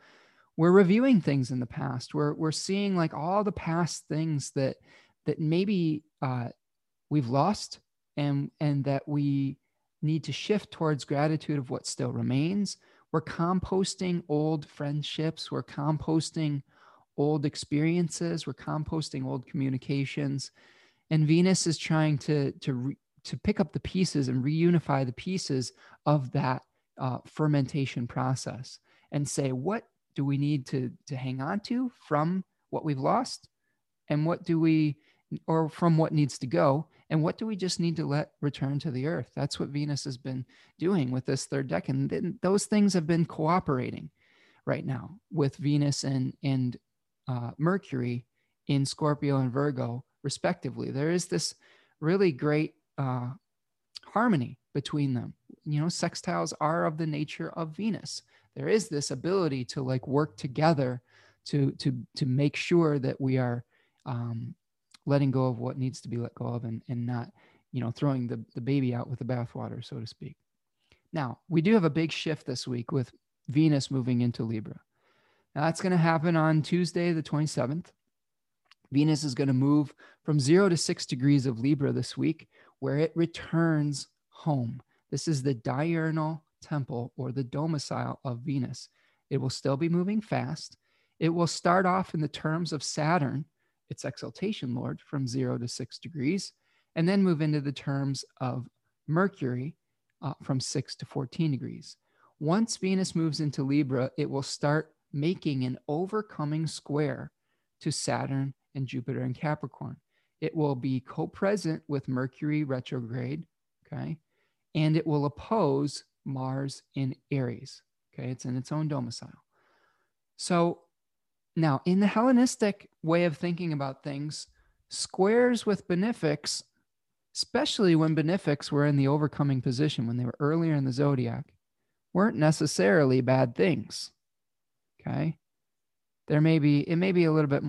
we're reviewing things in the past. We're we're seeing like all the past things that that maybe uh, we've lost and and that we need to shift towards gratitude of what still remains. We're composting old friendships. We're composting old experiences. We're composting old communications. And Venus is trying to to re- to pick up the pieces and reunify the pieces of that uh, fermentation process and say what do we need to to hang on to from what we've lost? And what do we or from what needs to go? And what do we just need to let return to the earth? That's what venus has been doing with this third deck. And those things have been cooperating right now with venus and and uh, mercury in scorpio and virgo respectively there is this really great uh, harmony between them. You know, sextiles are of the nature of Venus. There is this ability to like work together to to to make sure that we are um, letting go of what needs to be let go of and and not you know throwing the the baby out with the bathwater, so to speak. Now we do have a big shift this week with Venus moving into Libra. Now that's going to happen on Tuesday, the 27th. Venus is going to move from zero to six degrees of Libra this week, where it returns home. This is the diurnal temple or the domicile of Venus. It will still be moving fast. It will start off in the terms of Saturn, its exaltation lord, from zero to six degrees, and then move into the terms of Mercury uh, from six to 14 degrees. Once Venus moves into Libra, it will start making an overcoming square to Saturn Jupiter in Capricorn. It will be co present with Mercury retrograde, okay? And it will oppose Mars in Aries, okay? It's in its own domicile. So Now, in the Hellenistic way of thinking about things, squares with benefics, especially when benefics were in the overcoming position, when they were earlier in the zodiac, weren't necessarily bad things. Okay. There may be, it may be a little bit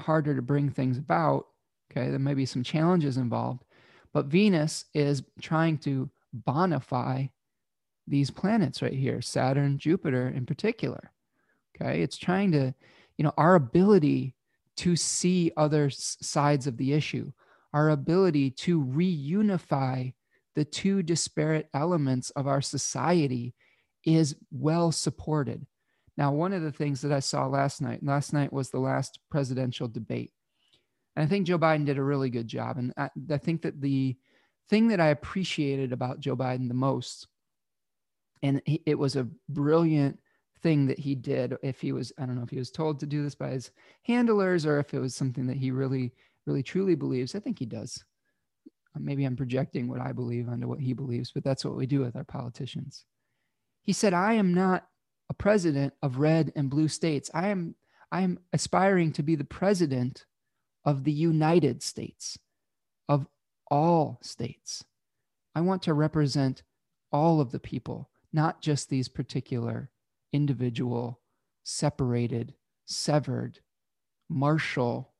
harder to bring things about. Okay. There may be some challenges involved, but Venus is trying to bonify these planets right here, Saturn, Jupiter in particular. Okay. It's trying to, you know, our ability to see other sides of the issue, our ability to reunify the two disparate elements of our society is well supported. Now, one of the things that I saw last night, last night was the last presidential debate. And I think Joe Biden did a really good job. And I, I think that the thing that I appreciated about Joe Biden the most, and it was a brilliant thing that he did if he was i don't know if he was told to do this by his handlers or if it was something that he really really truly believes i think he does maybe i'm projecting what i believe onto what he believes but that's what we do with our politicians he said i am not a president of red and blue states i am i am aspiring to be the president of the united states of all states i want to represent all of the people not just these particular individual, separated, severed, martial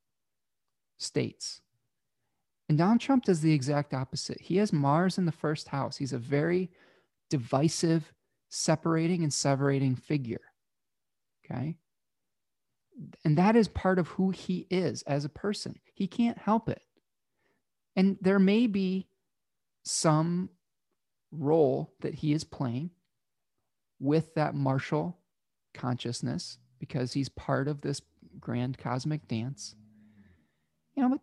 states. And Donald Trump does the exact opposite. He has Mars in the first house. He's a very divisive, separating and severating figure. Okay. And that is part of who he is as a person. He can't help it. And there may be some role that he is playing with that martial consciousness because he's part of this grand cosmic dance. You know,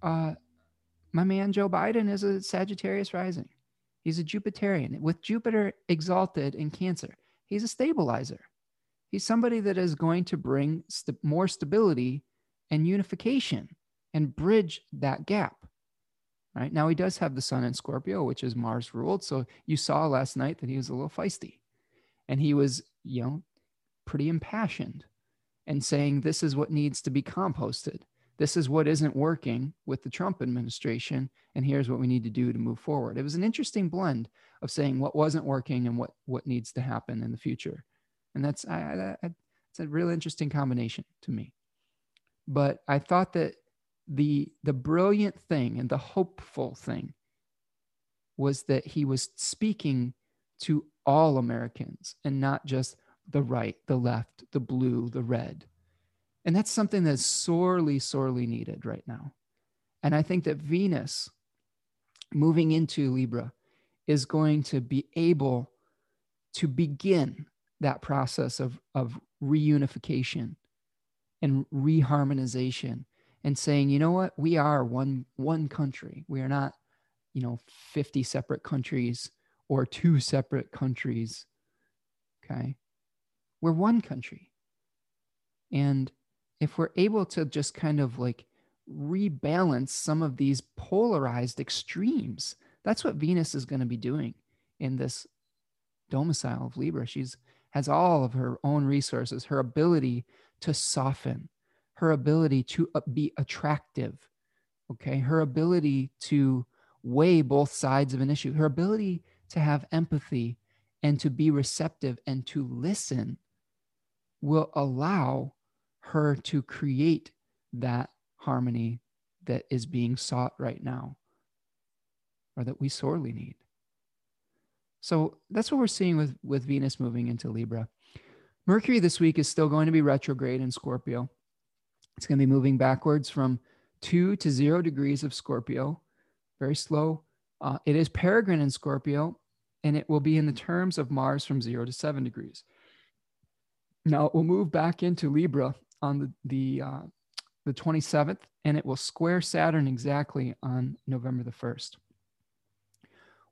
but uh, my man Joe Biden is a Sagittarius rising. He's a Jupiterian with Jupiter exalted in Cancer. He's a stabilizer. He's somebody that is going to bring st- more stability and unification and bridge that gap. Right now, he does have the sun in Scorpio, which is Mars ruled. So you saw last night that he was a little feisty and he was, you know, pretty impassioned and saying, this is what needs to be composted. This is what isn't working with the Trump administration. And here's what we need to do to move forward. It was an interesting blend of saying what wasn't working and what, what needs to happen in the future. And that's, I, I, it's a real interesting combination to me. But I thought that the the brilliant thing and the hopeful thing was that he was speaking to all Americans and not just the right, the left, the blue, the red. And that's something that's sorely, sorely needed right now. And I think that Venus moving into Libra is going to be able to begin that process of, of reunification and reharmonization and saying, you know what, we are one one country. We are not, you know, 50 separate countries or two separate countries. Okay. We're one country. And if we're able to just kind of like rebalance some of these polarized extremes, that's what Venus is going to be doing in this domicile of Libra. She's has all of her own resources, her ability to soften, her ability to uh, be attractive, okay, her ability to weigh both sides of an issue, her ability to have empathy and to be receptive and to listen will allow her to create that harmony that is being sought right now or that we sorely need. So that's what we're seeing with, with Venus moving into Libra. Mercury this week is still going to be retrograde in Scorpio. It's going to be moving backwards from two to zero degrees of Scorpio, very slow uh, it is peregrine in Scorpio, and it will be in the terms of Mars from zero to seven degrees. Now it will move back into Libra on the the uh, the 27th, and it will square Saturn exactly on November the 1st.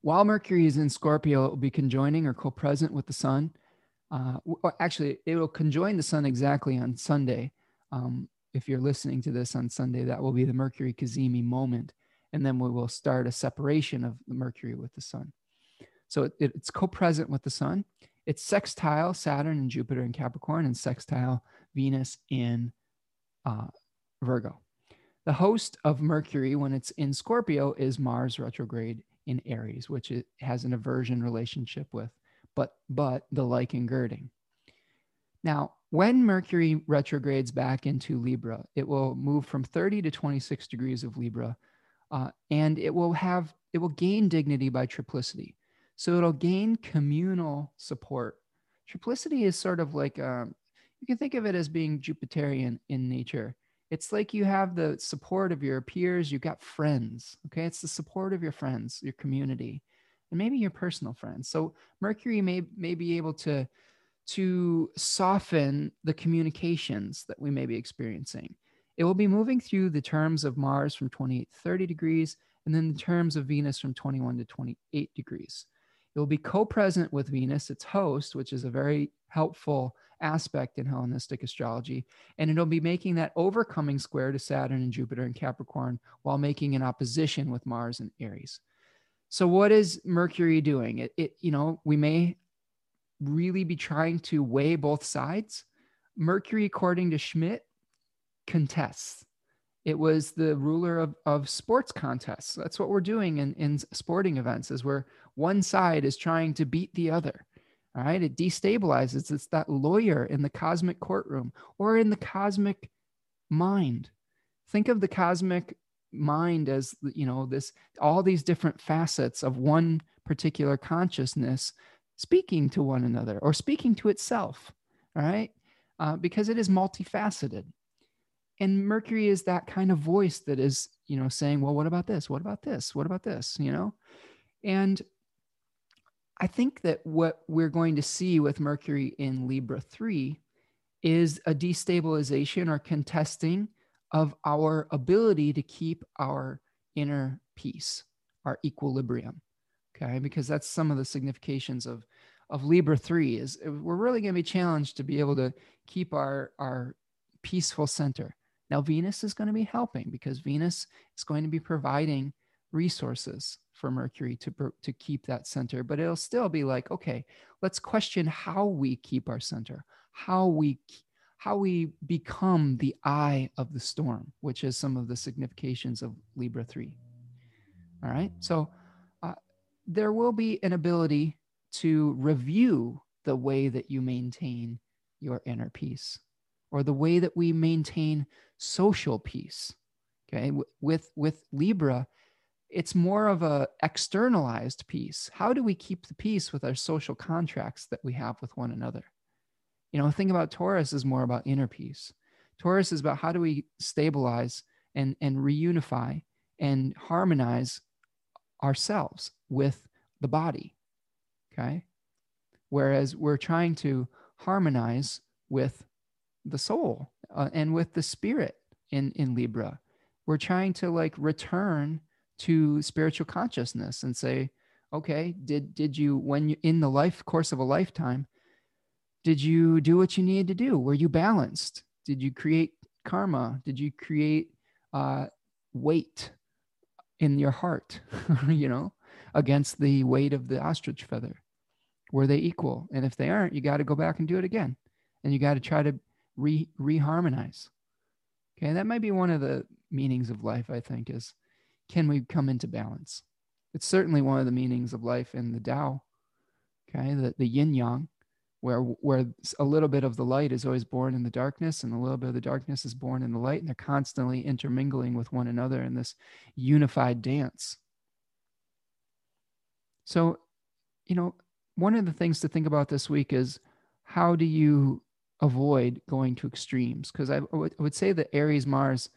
While Mercury is in Scorpio, it will be conjoining or co-present with the Sun. Uh, actually, it will conjoin the Sun exactly on Sunday. Um, if you're listening to this on Sunday, that will be the Mercury Cazimi moment and then we will start a separation of the Mercury with the Sun. So it, it's co-present with the Sun, It's sextile Saturn and Jupiter in Capricorn and sextile Venus in uh, Virgo. The host of Mercury when it's in Scorpio is Mars retrograde in Aries, which it has an aversion relationship with, but but the like and girding. Now, when Mercury retrogrades back into Libra, it will move from 30 to 26 degrees of Libra, uh, and it will have it will gain dignity by triplicity. So it'll gain communal support. Triplicity is sort of like um, you can think of it as being Jupiterian in nature. It's like you have the support of your peers, you've got friends. Okay. It's the support of your friends, your community, and maybe your personal friends. So Mercury may, may be able to, to soften the communications that we may be experiencing. It will be moving through the terms of Mars from 28 to 30 degrees, and then the terms of Venus from 21 to 28 degrees. It will be co present with Venus, its host, which is a very helpful aspect in Hellenistic astrology. And it'll be making that overcoming square to Saturn and Jupiter and Capricorn while making an opposition with Mars and Aries. So, what is Mercury doing? It, it you know, we may really be trying to weigh both sides. Mercury, according to Schmidt, contests. It was the ruler of, of sports contests. That's what we're doing in, in sporting events is where one side is trying to beat the other. All right. It destabilizes. It's that lawyer in the cosmic courtroom or in the cosmic mind. Think of the cosmic mind as, you know, this, all these different facets of one particular consciousness speaking to one another or speaking to itself. All right. Uh, because it is multifaceted. And Mercury is that kind of voice that is, you know, saying, well, what about this? What about this? What about this? You know? And I think that what we're going to see with Mercury in Libra 3 is a destabilization or contesting of our ability to keep our inner peace, our equilibrium. Okay, because that's some of the significations of of Libra 3 is we're really going to be challenged to be able to keep our our peaceful center. Now Venus is going to be helping because Venus is going to be providing resources for Mercury to, to keep that center, but it'll still be like, okay, let's question how we keep our center, how we how we become the eye of the storm, which is some of the significations of Libra 3. All right. So uh, there will be an ability to review the way that you maintain your inner peace or the way that we maintain social peace. Okay. With, with Libra, it's more of a externalized peace how do we keep the peace with our social contracts that we have with one another you know think about taurus is more about inner peace taurus is about how do we stabilize and and reunify and harmonize ourselves with the body okay whereas we're trying to harmonize with the soul uh, and with the spirit in in libra. We're trying to like return to spiritual consciousness and say okay did did you when you in the life course of a lifetime did you do what you needed to do? Were you balanced? Did you create karma? Did you create uh, weight in your heart you know against the weight of the ostrich feather? Were they equal? And if they aren't you got to go back and do it again. And you got to try to re reharmonize okay that might be one of the meanings of life i think is can we come into balance? It's certainly one of the meanings of life in the Tao, okay, the, the yin yang, where, where a little bit of the light is always born in the darkness and a little bit of the darkness is born in the light, and they're constantly intermingling with one another in this unified dance. So, you know, one of the things to think about this week is how do you avoid going to extremes? Because I, I would say that Aries Mars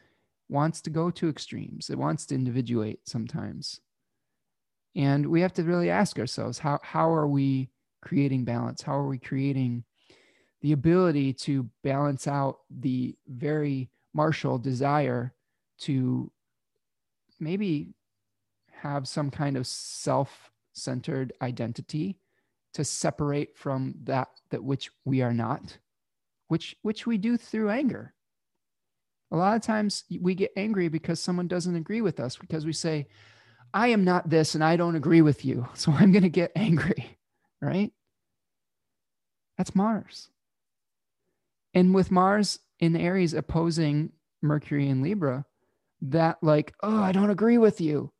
wants to go to extremes. It wants to individuate sometimes. And we have to really ask ourselves how, how are we creating balance? How are we creating the ability to balance out the very martial desire to maybe have some kind of self-centered identity to separate from that that which we are not which which we do through anger a lot of times we get angry because someone doesn't agree with us because we say, I am not this and I don't agree with you. So I'm going to get angry, right? That's Mars. And with Mars in Aries opposing Mercury in Libra, that, like, oh, I don't agree with you,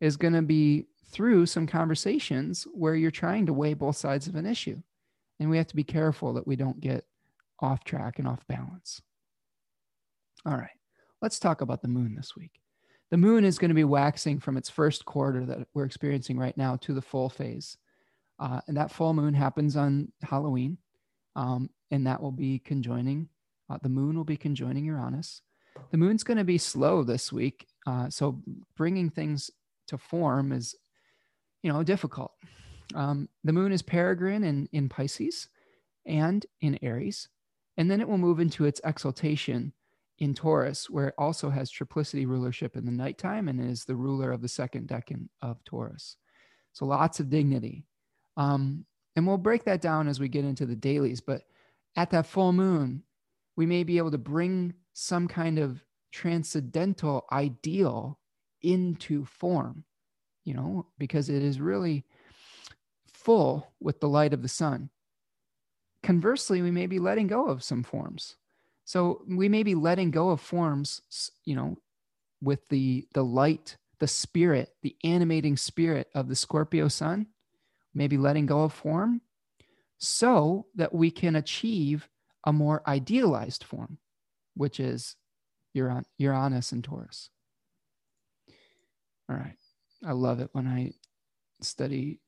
is going to be through some conversations where you're trying to weigh both sides of an issue. And we have to be careful that we don't get off track and off balance. All right, let's talk about the moon this week. The moon is going to be waxing from its first quarter that we're experiencing right now to the full phase. Uh, and that full moon happens on Halloween. Um, and that will be conjoining, uh, the moon will be conjoining Uranus. The moon's going to be slow this week. Uh, so bringing things to form is, you know, difficult. Um, the moon is peregrine in, in Pisces and in Aries. And then it will move into its exaltation in Taurus, where it also has triplicity rulership in the nighttime and is the ruler of the second decan of Taurus. So lots of dignity. Um, and we'll break that down as we get into the dailies. But at that full moon, we may be able to bring some kind of transcendental ideal into form, you know, because it is really full with the light of the sun. Conversely, we may be letting go of some forms. So we may be letting go of forms, you know, with the the light, the spirit, the animating spirit of the Scorpio sun, maybe letting go of form so that we can achieve a more idealized form, which is Uran- Uranus and Taurus. All right. I love it when I study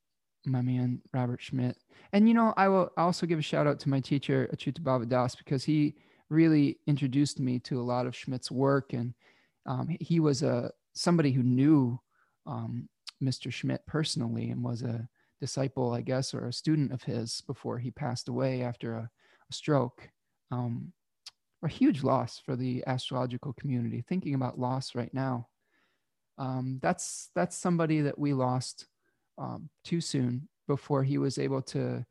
my man Robert Schmidt. And you know, I will also give a shout out to my teacher Achyuta Bhava because he really introduced me to a lot of Schmidt's work, and um, he was a somebody who knew um, Mr. Schmidt personally and was a disciple, I guess, or a student of his before he passed away after a, a stroke. Um, a huge loss for the astrological community. Thinking about loss right now, um, that's that's somebody that we lost um, too soon before he was able to.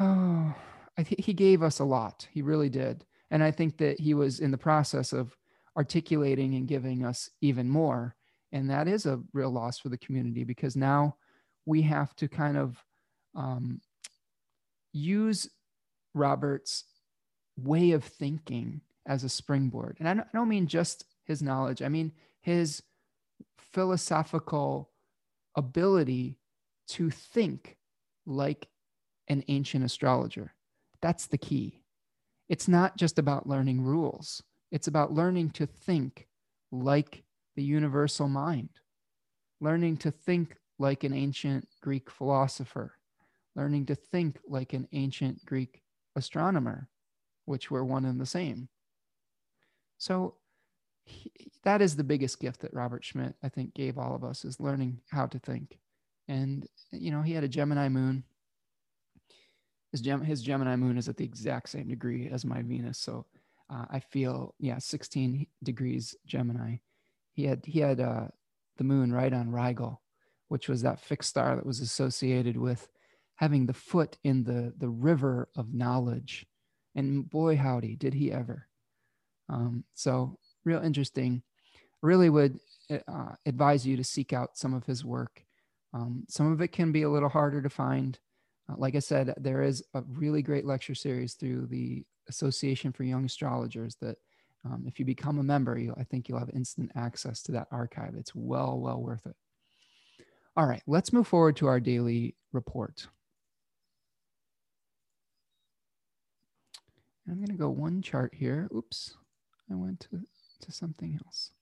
Oh, I think he gave us a lot. He really did. And I think that he was in the process of articulating and giving us even more. And that is a real loss for the community because now we have to kind of um, use Robert's way of thinking as a springboard. And I don't, I don't mean just his knowledge, I mean his philosophical ability to think like an ancient astrologer. That's the key. It's not just about learning rules, it's about learning to think like the universal mind, learning to think like an ancient Greek philosopher, learning to think like an ancient Greek astronomer, which were one and the same. So he, that is the biggest gift that Robert Schmidt, I think, gave all of us is learning how to think. And, you know, he had a Gemini moon his gem his Gemini moon is at the exact same degree as my Venus. So uh, I feel yeah, 16 degrees Gemini. He had he had uh, the moon right on Rigel, which was that fixed star that was associated with having the foot in the the river of knowledge. And boy, howdy, did he ever! Um, so real interesting. Really would uh, advise you to seek out some of his work. Um, some of it can be a little harder to find. Uh, like I said, there is a really great lecture series through the Association for Young Astrologers that um, if you become a member, you, I think you'll have instant access to that archive. It's well, well worth it. All right, let's move forward to our daily report. I'm going to go one chart here. Oops, I went to, to something else.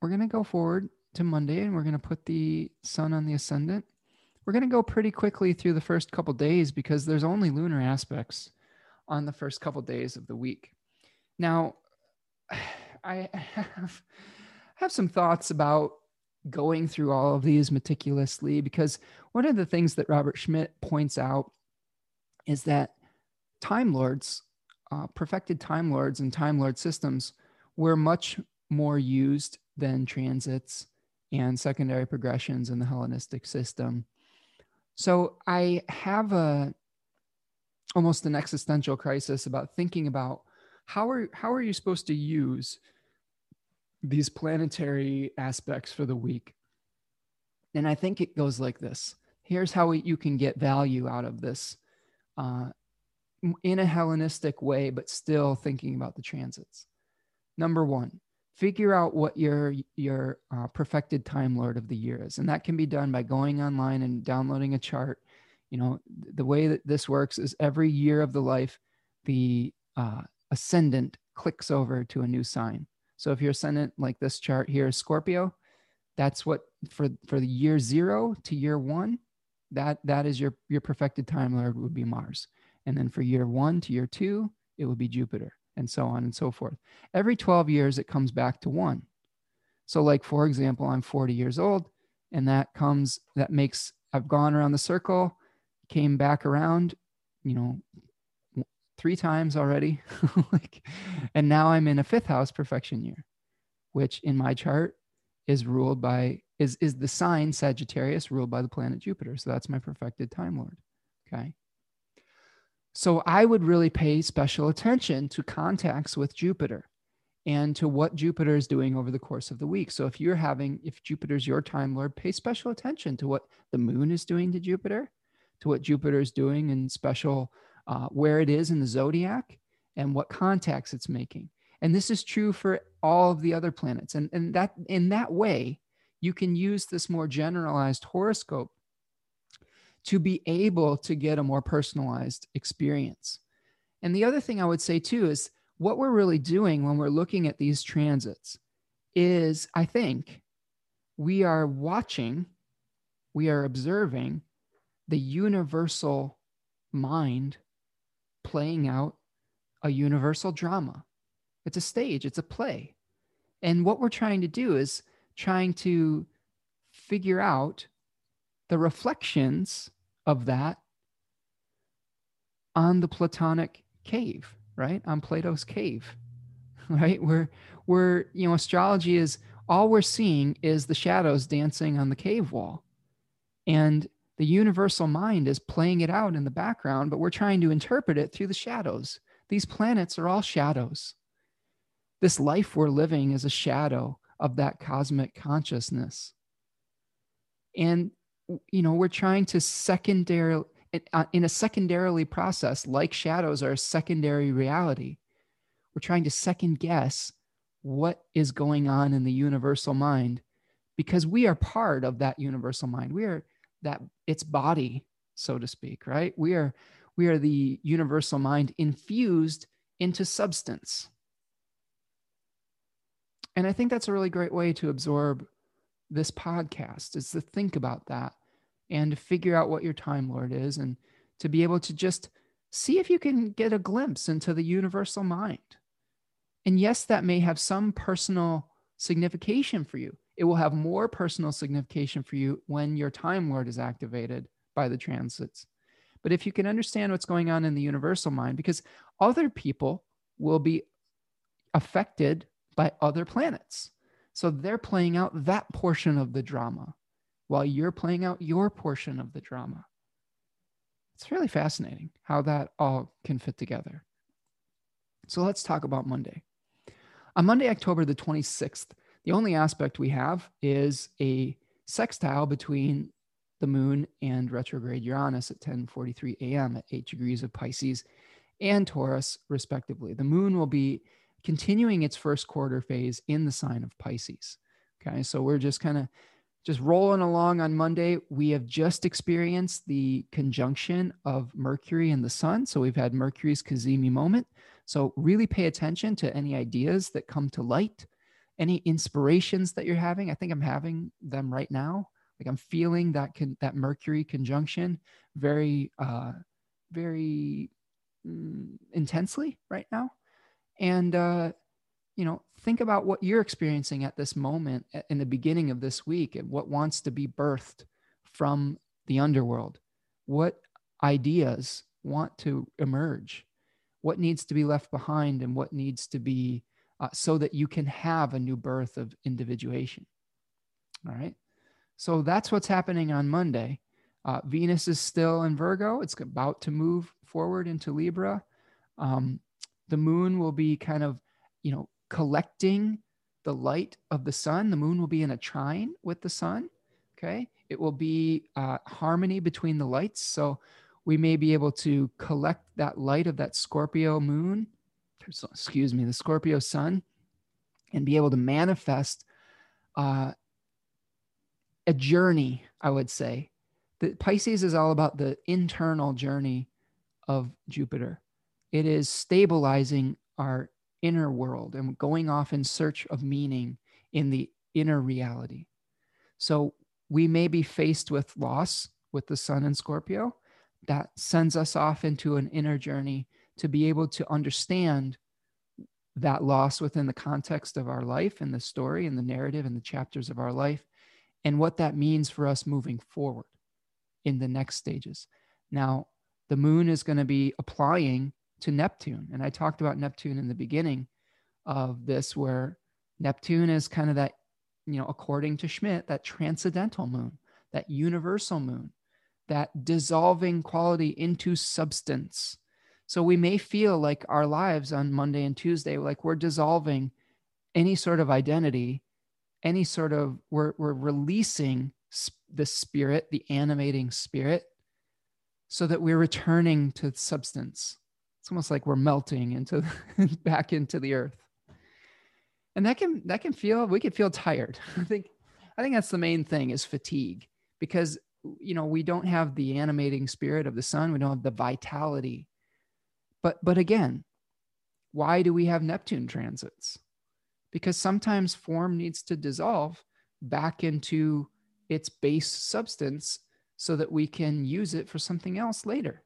We're going to go forward to Monday and we're going to put the sun on the ascendant. We're going to go pretty quickly through the first couple days because there's only lunar aspects on the first couple days of the week. Now, I have have some thoughts about going through all of these meticulously because one of the things that Robert Schmidt points out is that time lords, uh, perfected time lords and time lord systems were much more used than transits and secondary progressions in the Hellenistic system. So I have a almost an existential crisis about thinking about how are how are you supposed to use these planetary aspects for the week? And I think it goes like this. here's how you can get value out of this uh, in a Hellenistic way, but still thinking about the transits. Number one, figure out what your your uh, perfected time lord of the year is, and that can be done by going online and downloading a chart. You know, the way that this works is every year of the life, the uh, ascendant clicks over to a new sign. So if your ascendant, like this chart here, is Scorpio, that's what for for the year zero to year one, that that is your your perfected time lord would be Mars. And then for year one to year two, it would be Jupiter, and so on and so forth. Every 12 years, it comes back to one. So, like, for example, I'm 40 years old, and that comes, that makes, I've gone around the circle, came back around, you know, three times already. like, and now I'm in a fifth house perfection year, which in my chart is ruled by is is the sign Sagittarius ruled by the planet Jupiter. So that's my perfected time lord. Okay. So I would really pay special attention to contacts with Jupiter and to what Jupiter is doing over the course of the week. So if you're having, if Jupiter's your time lord, pay special attention to what the moon is doing to Jupiter, to what Jupiter is doing in special, uh, where it is in the zodiac and what contacts it's making. And this is true for all of the other planets. And, and that in that way, you can use this more generalized horoscope to be able to get a more personalized experience. And the other thing I would say too is what we're really doing when we're looking at these transits is, I think, we are watching, we are observing the universal mind playing out a universal drama. It's a stage, it's a play. And what we're trying to do is trying to figure out the reflections of that on the Platonic cave, right? On Plato's cave, right? Where, where, you know, astrology is all we're seeing is the shadows dancing on the cave wall. And the universal mind is playing it out in the background, but we're trying to interpret it through the shadows. These planets are all shadows. This life we're living is a shadow of that cosmic consciousness. And you know we're trying to secondary uh, in a secondarily process like shadows are a secondary reality. We're trying to second guess what is going on in the universal mind because we are part of that universal mind. We are that its body so to speak right? We are we are the universal mind infused into substance. And i think that's a really great way to absorb this podcast is to think about that and to figure out what your time lord is and to be able to just see if you can get a glimpse into the universal mind. And yes, that may have some personal signification for you. It will have more personal signification for you when your time lord is activated by the transits. But if you can understand what's going on in the universal mind, because other people will be affected by other planets. So they're playing out that portion of the drama while you're playing out your portion of the drama. It's really fascinating how that all can fit together. So let's talk about Monday. On Monday, October the 26th, the only aspect we have is a sextile between the moon and retrograde Uranus at 10:43 a.m. at 8 degrees of Pisces and Taurus respectively. The moon will be continuing its first quarter phase in the sign of Pisces. Okay, so we're just kind of just rolling along on Monday. We have just experienced the conjunction of Mercury and the Sun. So we've had Mercury's Cazimi moment. So really pay attention to any ideas that come to light, any inspirations that you're having. I think I'm having them right now. Like I'm feeling that can that Mercury conjunction very uh very mm, intensely right now. And uh you know, think about what you're experiencing at this moment in the beginning of this week and what wants to be birthed from the underworld. What ideas want to emerge? What needs to be left behind and what needs to be uh, so that you can have a new birth of individuation? All right. So that's what's happening on Monday. Uh, Venus is still in Virgo. It's about to move forward into Libra. Um, the moon will be kind of, you know, collecting the light of the sun. The moon will be in a trine with the sun. Okay. It will be uh, harmony between the lights. So we may be able to collect that light of that Scorpio moon, excuse me, the Scorpio sun, and be able to manifest uh, a journey, I would say. The Pisces is all about the internal journey of Jupiter. It is stabilizing our inner world and going off in search of meaning in the inner reality. So we may be faced with loss with the sun in Scorpio. That sends us off into an inner journey to be able to understand that loss within the context of our life and the story and the narrative and the chapters of our life and what that means for us moving forward in the next stages. Now, the moon is going to be applying to Neptune. And I talked about Neptune in the beginning of this, where Neptune is kind of that, you know, according to Schmidt, that transcendental moon, that universal moon, that dissolving quality into substance so we may feel like our lives on Monday and Tuesday, like we're dissolving any sort of identity, any sort of, we're, we're releasing the spirit, the animating spirit, so that we're returning to substance. It's almost like we're melting into back into the earth. And that can that can feel we can feel tired. I think I think that's the main thing is fatigue because you know we don't have the animating spirit of the sun, we don't have the vitality but but again, why do we have Neptune transits? Because sometimes form needs to dissolve back into its base substance so that we can use it for something else later.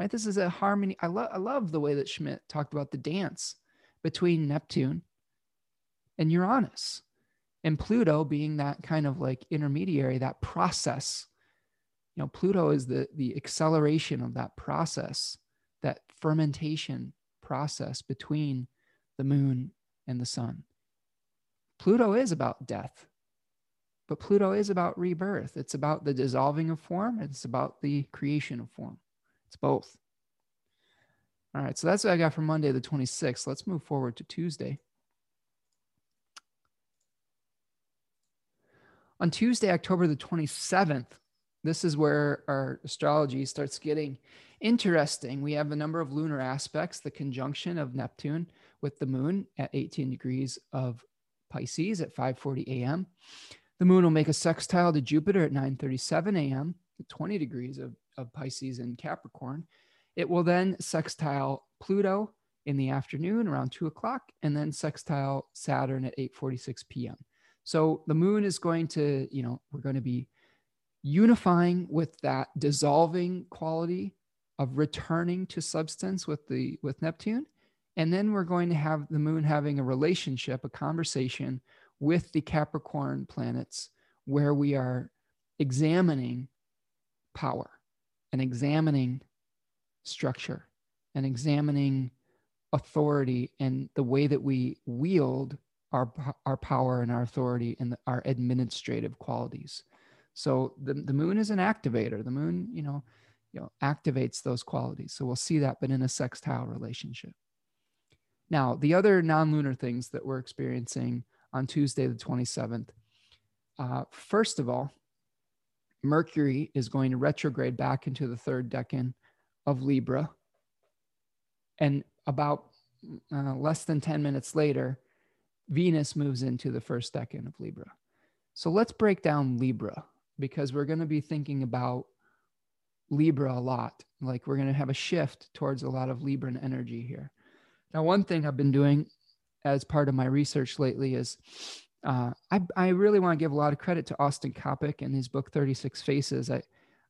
Right? This is a harmony. I, I love the way that Schmidt talked about the dance between Neptune and Uranus and Pluto being that kind of like intermediary, that process. You know, Pluto is the the acceleration of that process that fermentation process between the moon and the sun. Pluto is about death, but Pluto is about rebirth. It's about the dissolving of form, it's about the creation of form. It's both. All right, so that's what I got for Monday, the 26th. Let's move forward to Tuesday. On Tuesday, October the 27th, this is where our astrology starts getting interesting. We have a number of lunar aspects, the conjunction of Neptune with the moon at 18 degrees of Pisces at 5:40 a.m. The moon will make a sextile to Jupiter at 9:37 a.m. at 20 degrees of, of Pisces and Capricorn. It will then sextile Pluto in the afternoon around 2 o'clock, and then sextile Saturn at 8:46 p.m. So the moon is going to, you know, we're going to be unifying with that dissolving quality of returning to substance with the with Neptune. And then we're going to have the moon having a relationship, a conversation with the Capricorn planets where we are examining power and examining structure and examining authority and the way that we wield our, our power and our authority and our administrative qualities. So the, the moon is an activator. The moon, you know, you know, activates those qualities. So we'll see that, but in a sextile relationship. Now, the other non-lunar things that we're experiencing on Tuesday, the 27th, uh, first of all, Mercury is going to retrograde back into the third decan of Libra. And about uh, less than 10 minutes later, Venus moves into the first decan of Libra. So let's break down Libra because we're going to be thinking about Libra a lot. Like we're going to have a shift towards a lot of Libran energy here. Now, one thing I've been doing as part of my research lately is uh, I, I really want to give a lot of credit to Austin Coppock and his book 36 Faces. I,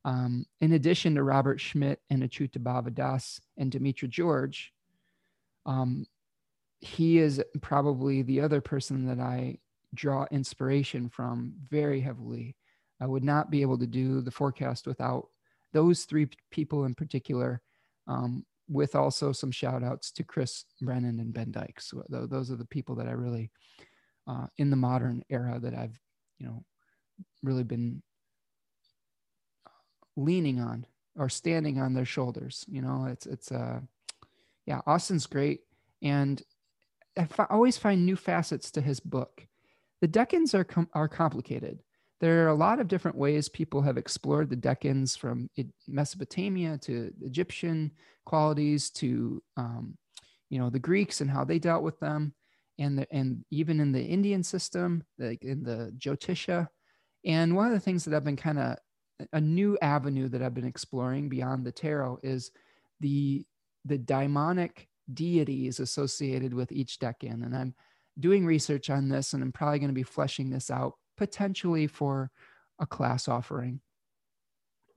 um, in addition to Robert Schmidt and Achyuta Bhava and Demetra George, um, he is probably the other person that I draw inspiration from very heavily. I would not be able to do the forecast without those three people in particular, um, with also some shout outs to Chris Brennan and Ben Dykes. So those are the people that I really, uh, in the modern era, that I've, you know, really been leaning on or standing on their shoulders. You know, it's, it's, uh, yeah, Austin's great. And I always find new facets to his book. The decans are, com- are complicated there are a lot of different ways people have explored the Decans from Mesopotamia to Egyptian qualities to, um, you know, the Greeks and how they dealt with them. And, the, and even in the Indian system, like in the Jyotisha. And one of the things that I've been kind of a new avenue that I've been exploring beyond the tarot is the the daimonic deities associated with each decan. And I'm doing research on this and I'm probably going to be fleshing this out potentially for a class offering.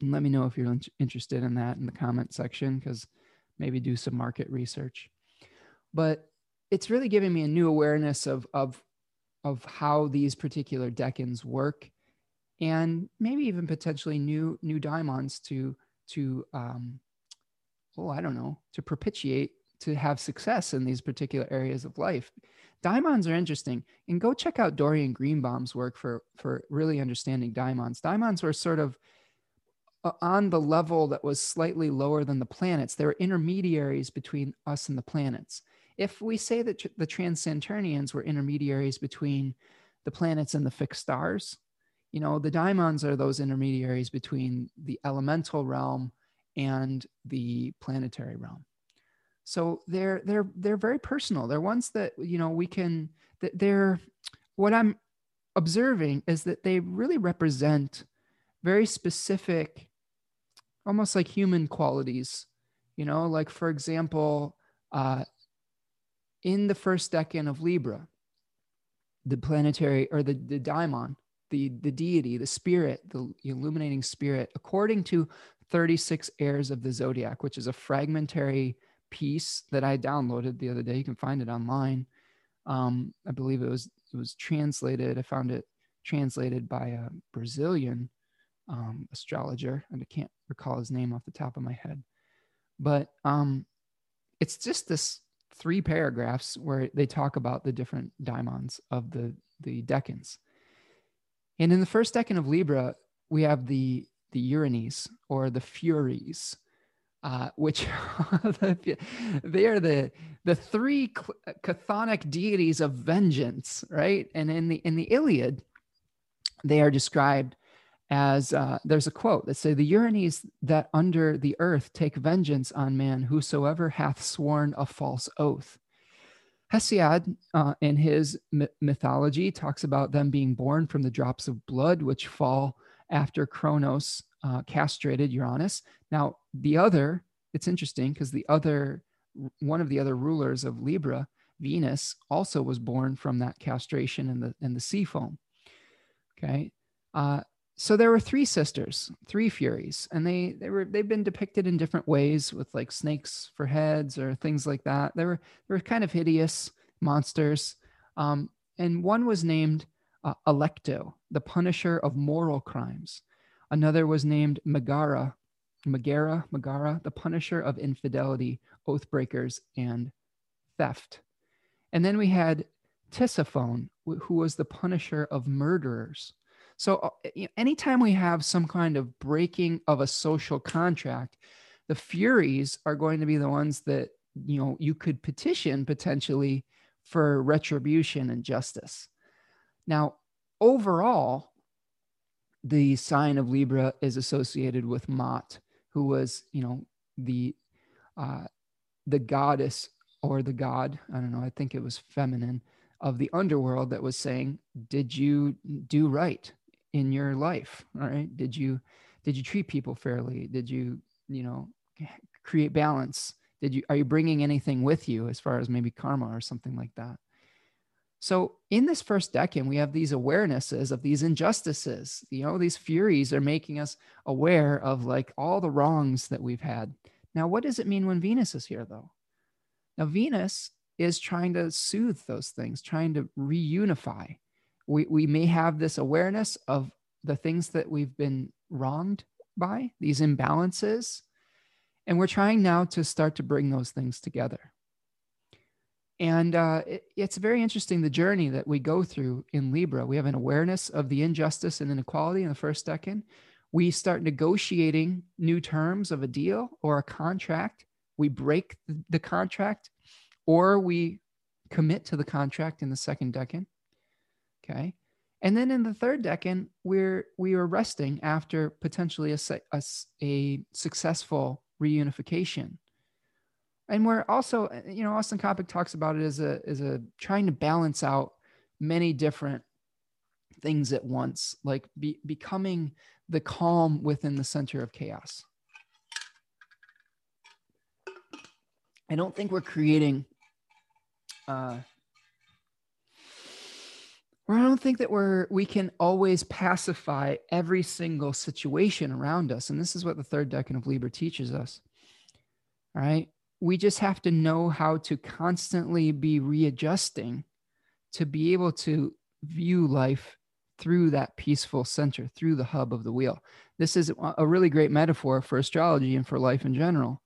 And let me know if you're interested in that in the comment section because maybe do some market research. But it's really giving me a new awareness of of of how these particular decans work and maybe even potentially new new daimons to to um, oh i don't know to propitiate to have success in these particular areas of life. Daimons are interesting and go check out dorian greenbaum's work for for really understanding daimons. Daimons were sort of uh, on the level that was slightly lower than the planets. They were intermediaries between us and the planets if we say that tr- the transsaturnians were intermediaries between the planets and the fixed stars you know the daimons are those intermediaries between the elemental realm and the planetary realm. So they're they're they're very personal. They're ones that you know we can that they're what i'm observing is that they really represent very specific almost like human qualities you know like for example uh in the first decan of libra the planetary or the, the daimon the, the deity, the spirit, the illuminating spirit, according to 36 heirs of the zodiac, which is a fragmentary piece that I downloaded the other day. You can find it online. Um, I believe it was it was translated. I found it translated by a Brazilian um, astrologer, and I can't recall his name off the top of my head. But um, it's just this three paragraphs where they talk about the different daimons of the the decans and in the first decan of Libra, we have the the Erinyes or the Furies, uh, which they are the the three chthonic deities of vengeance, right? And in the in the Iliad, they are described as uh, there's a quote that say the Erinyes that under the earth take vengeance on man whosoever hath sworn a false oath. Hesiod, uh, in his mythology, talks about them being born from the drops of blood which fall after Kronos uh, castrated Uranus. Now, the other, it's interesting because the other, one of the other rulers of Libra, Venus, also was born from that castration in the in the sea foam. Okay, uh, so there were three sisters, three Furies, and they they were they've been depicted in different ways with like snakes for heads or things like that. They were they were kind of hideous monsters, um, and one was named uh, Alecto, the punisher of moral crimes. Another was named Megaera, Megaera, Megaera, the punisher of infidelity, oath breakers, and theft. And then we had Tisiphone, who was the punisher of murderers. So uh, anytime we have some kind of breaking of a social contract, the Furies are going to be the ones that you know you could petition potentially for retribution and justice. Now, overall, the sign of Libra is associated with Maat, who was, you know, the uh, the goddess or the god. I don't know. I think it was feminine of the underworld that was saying, "Did you do right? In your life all right? Did you did you treat people fairly? Did you you know create balance? Did you are you bringing anything with you as far as maybe karma or something like that? So in this first decan we have these awarenesses of these injustices you know these furies are making us aware of like all the wrongs that we've had. Now what does it mean when venus is here though? Now venus is trying to soothe those things trying to reunify we, we may have this awareness of the things that we've been wronged by, these imbalances. And we're trying now to start to bring those things together. And uh, it, it's very interesting the journey that we go through in Libra. We have an awareness of the injustice and inequality in the first decan. We start negotiating new terms of a deal or a contract. We break the, contract or we commit to the contract in the second decan. Okay. And then in the third decan, we're we are resting after potentially a, a, a successful reunification. And we're also, you know, Austin Coppock talks about it as a as a trying to balance out many different things at once, like be, becoming the calm within the center of chaos. I don't think we're creating uh, or I don't think that we're we can always pacify every single situation around us. And this is what the third decan of Libra teaches us. All right. We just have to know how to constantly be readjusting to be able to view life through that peaceful center, through the hub of the wheel. This is a really great metaphor for astrology and for life in general.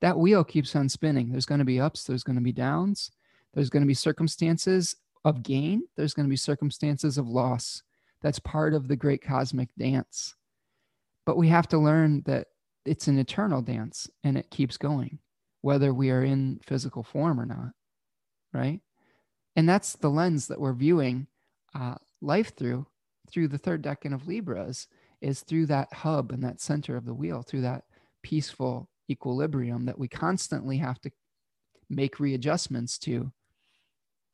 That wheel keeps on spinning. There's going to be ups, there's going to be downs, there's going to be circumstances of gain, there's going to be circumstances of loss. That's part of the great cosmic dance. But we have to learn that it's an eternal dance and it keeps going, whether we are in physical form or not. Right. And that's the lens that we're viewing uh, life through, through the third decan of Libras, is through that hub and that center of the wheel, through that peaceful equilibrium that we constantly have to make readjustments to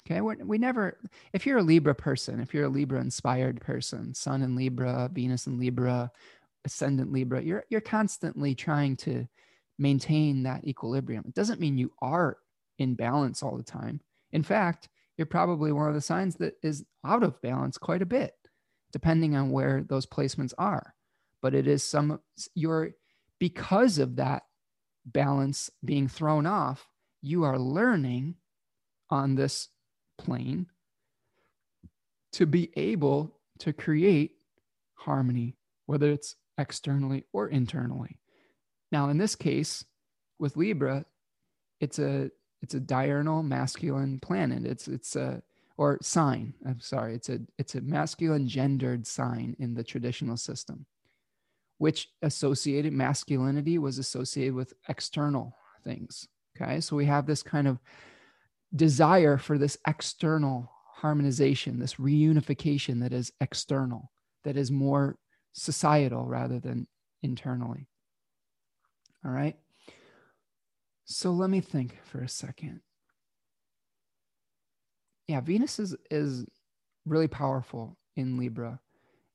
Okay. We're, we never, if you're a Libra person, if you're a Libra inspired person, Sun in Libra, Venus in Libra, Ascendant Libra, you're, you're constantly trying to maintain that equilibrium. It doesn't mean you are in balance all the time. In fact, you're probably one of the signs that is out of balance quite a bit, depending on where those placements are. But it is some, you're, because of that balance being thrown off, you are learning on this plane to be able to create harmony, whether it's externally or internally. Now, in this case, with Libra, it's a it's a diurnal masculine planet. It's it's a or sign. I'm sorry. It's a it's a masculine gendered sign in the traditional system, which associated masculinity was associated with external things. Okay, so we have this kind of desire for this external harmonization, this reunification that is external, that is more societal rather than internally. All right. So let me think for a second. Yeah, Venus is is really powerful in Libra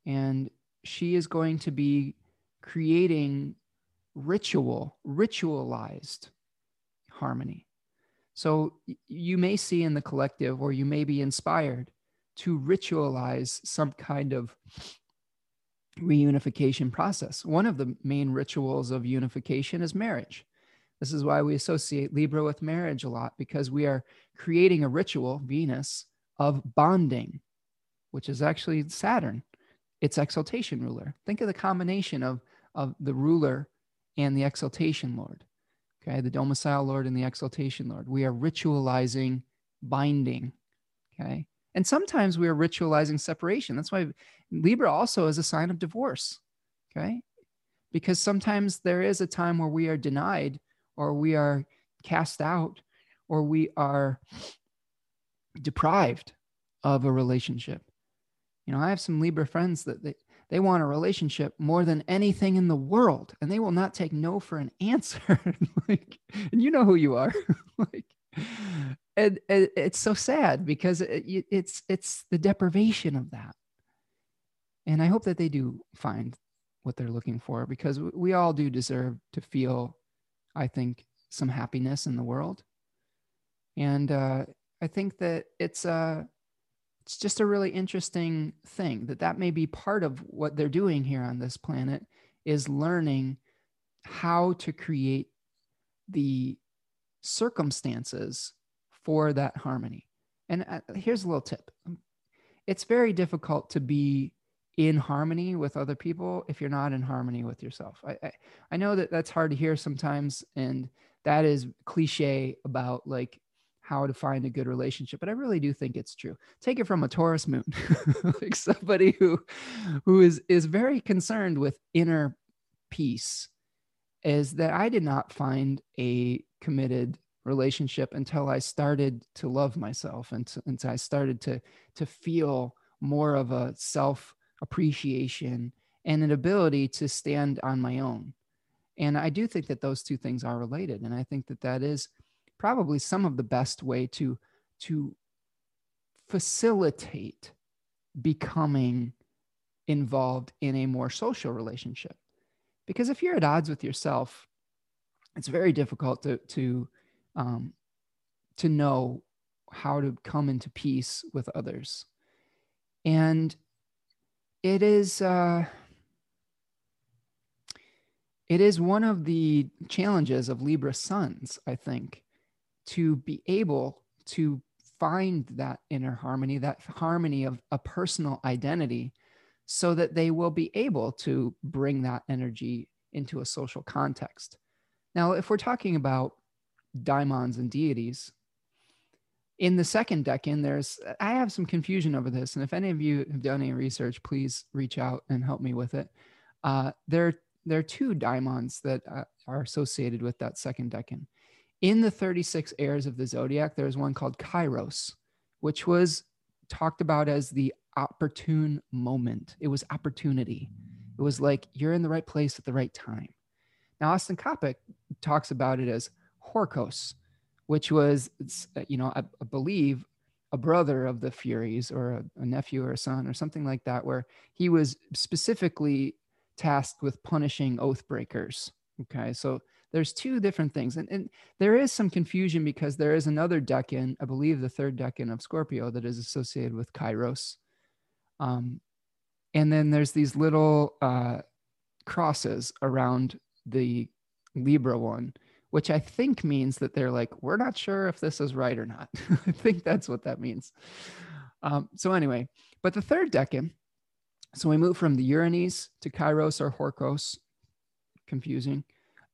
and she is going to be creating ritual, ritualized harmony. So you may see in the collective, or you may be inspired to ritualize some kind of reunification process. One of the main rituals of unification is marriage. This is why we associate Libra with marriage a lot because we are creating a ritual, Venus, of bonding, which is actually Saturn, its exaltation ruler. Think of the combination of, of the ruler and the exaltation lord okay? The domicile lord and the exaltation lord. We are ritualizing binding okay? And sometimes we are ritualizing separation. That's why libra also is a sign of divorce okay? Because sometimes there is a time where we are denied or we are cast out or we are deprived of a relationship. You know i have some libra friends that they, they want a relationship more than anything in the world, and they will not take no for an answer. like, and you know who you are. like, and, and, it's so sad because it, it's it's the deprivation of that. And I hope that they do find what they're looking for because we all do deserve to feel, I think, some happiness in the world. And uh, I think that it's uh, it's just a really interesting thing that that may be part of what they're doing here on this planet is learning how to create the circumstances for that harmony. And uh, here's a little tip. It's very difficult to be in harmony with other people if you're not in harmony with yourself. I, I, I know that that's hard to hear sometimes. And that is cliche about like how to find a good relationship but i really do think it's true take it from a taurus moon like somebody who who is is very concerned with inner peace is that i did not find a committed relationship until i started to love myself and until i started to to feel more of a self appreciation and an ability to stand on my own. And I do think that those two things are related. And I think that that is probably some of the best way to, to facilitate becoming involved in a more social relationship. Because if you're at odds with yourself, it's very difficult to, to, um, to know how to come into peace with others. And it is, uh, it is one of the challenges of Libra suns, I think, to be able to find that inner harmony, that harmony of a personal identity, so that they will be able to bring that energy into a social context. Now, if we're talking about daimons and deities, in the second decan, there's I have some confusion over this, and if any of you have done any research, please reach out and help me with it. Uh, there, there are two daimons that uh, are associated with that second decan. In the 36 heirs of the zodiac, there's one called Kairos, which was talked about as the opportune moment. It was opportunity. It was like you're in the right place at the right time. Now, Austin Coppock talks about it as Horkos, which was, uh, you know, I, I believe a brother of the Furies or a, a, nephew or a son or something like that, where he was specifically tasked with punishing oath breakers. Okay. So there's two different things. And, and there is some confusion because there is another decan, I believe the third decan of Scorpio, that is associated with Kairos. Um, and then there's these little uh, crosses around the Libra one, which I think means that they're like, we're not sure if this is right or not. I think that's what that means. Um, so, anyway, but the third decan, so we move from the Erinyes to Kairos or Horkos, confusing,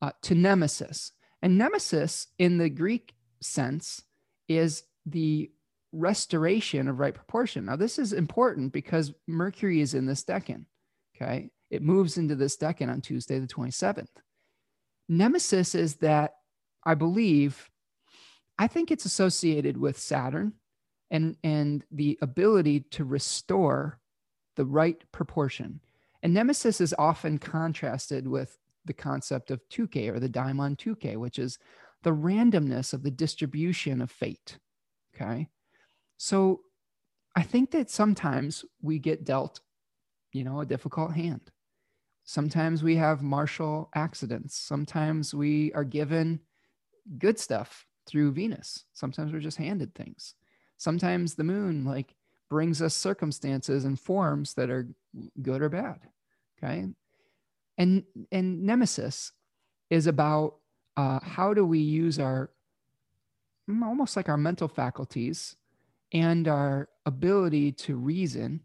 uh, to Nemesis. And Nemesis, in the Greek sense, is the restoration of right proportion. Now, this is important because Mercury is in this decan. Okay. It moves into this decan on Tuesday, the 27th. Nemesis is that I believe, I think it's associated with Saturn and, and the ability to restore the right proportion. And Nemesis is often contrasted with the concept of Tyche or the daimon Tyche, which is the randomness of the distribution of fate. Okay. So I think that sometimes we get dealt, you know, a difficult hand. Sometimes we have martial accidents. Sometimes we are given good stuff through Venus. Sometimes we're just handed things. Sometimes the moon like brings us circumstances and forms that are good or bad. Okay and and nemesis is about uh, how do we use our almost like our mental faculties and our ability to reason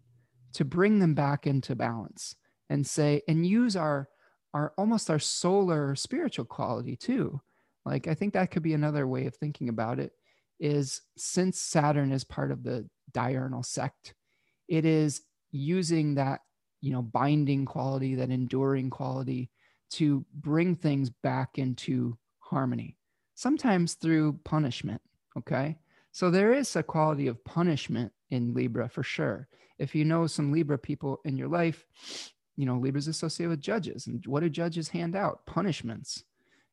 to bring them back into balance and say and use our our almost our solar spiritual quality too. Like i think that could be another way of thinking about it is since saturn is part of the diurnal sect it is using that you know binding quality that enduring quality to bring things back into harmony sometimes through punishment okay? So there is a quality of punishment in libra for sure. If you know some libra people in your life you know libra's associated with judges and what do judges hand out? Punishments.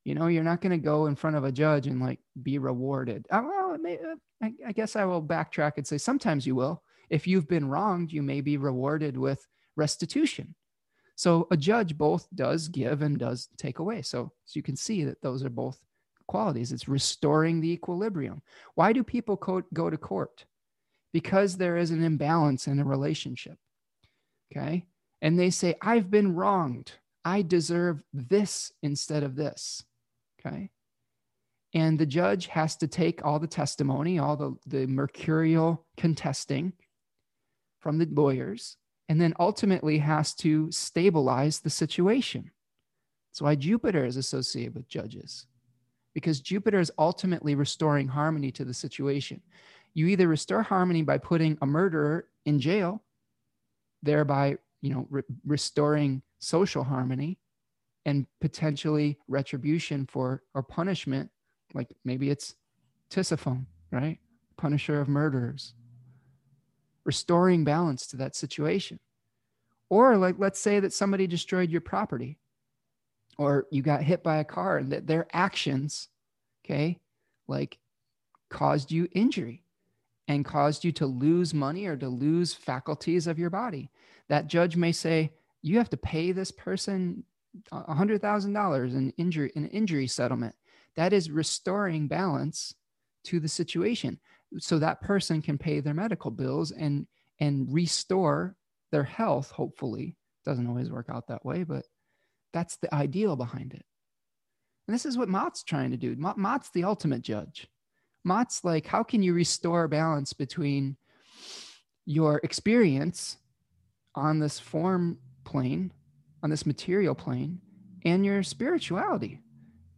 You know you're not going to go in front of a judge and like be rewarded. Oh, well, may, uh, I, I guess i will backtrack and say sometimes you will. If you've been wronged you may be rewarded with restitution. So a judge both does give and does take away. So, so you can see that those are both qualities. It's restoring the equilibrium. Why do people co- go to court? Because there is an imbalance in a relationship. Okay. And they say, I've been wronged. I deserve this instead of this. Okay. And the judge has to take all the testimony, all the, the mercurial contesting from the lawyers, and then ultimately has to stabilize the situation. That's why Jupiter is associated with judges, because Jupiter is ultimately restoring harmony to the situation. You either restore harmony by putting a murderer in jail, thereby, you know, re- restoring social harmony and potentially retribution for or punishment, like maybe it's Tisiphone, right? Punisher of murderers restoring balance to that situation. Or like let's say that somebody destroyed your property or you got hit by a car and that their actions, okay, like caused you injury and caused you to lose money or to lose faculties of your body. That judge may say, you have to pay this person $100,000 in injury in injury settlement. That is restoring balance to the situation so that person can pay their medical bills and and restore their health hopefully. Doesn't always work out that way but that's the ideal behind it. And this is what Maat's trying to do. Maat's the ultimate judge. Maat's like how can you restore balance between your experience on this form plane on this material plane and your spirituality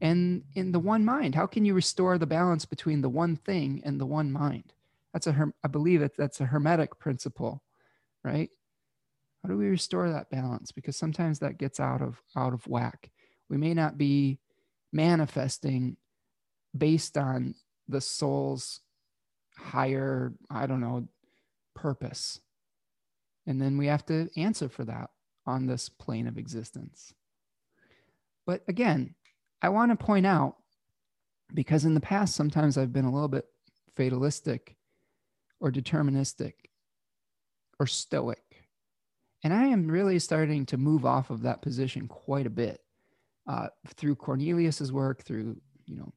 and in the one mind. How can you restore the balance between the one thing and the one mind? That's a i believe it that's a hermetic principle right? How do we restore that balance? Because sometimes that gets out of out of whack. We may not be manifesting based on the soul's higher i don't know purpose. And then we have to answer for that on this plane of existence. But again I want to point out because in the past, sometimes I've been a little bit fatalistic or deterministic or stoic. And I am really starting to move off of that position quite a bit uh, through Cornelius's work, through you know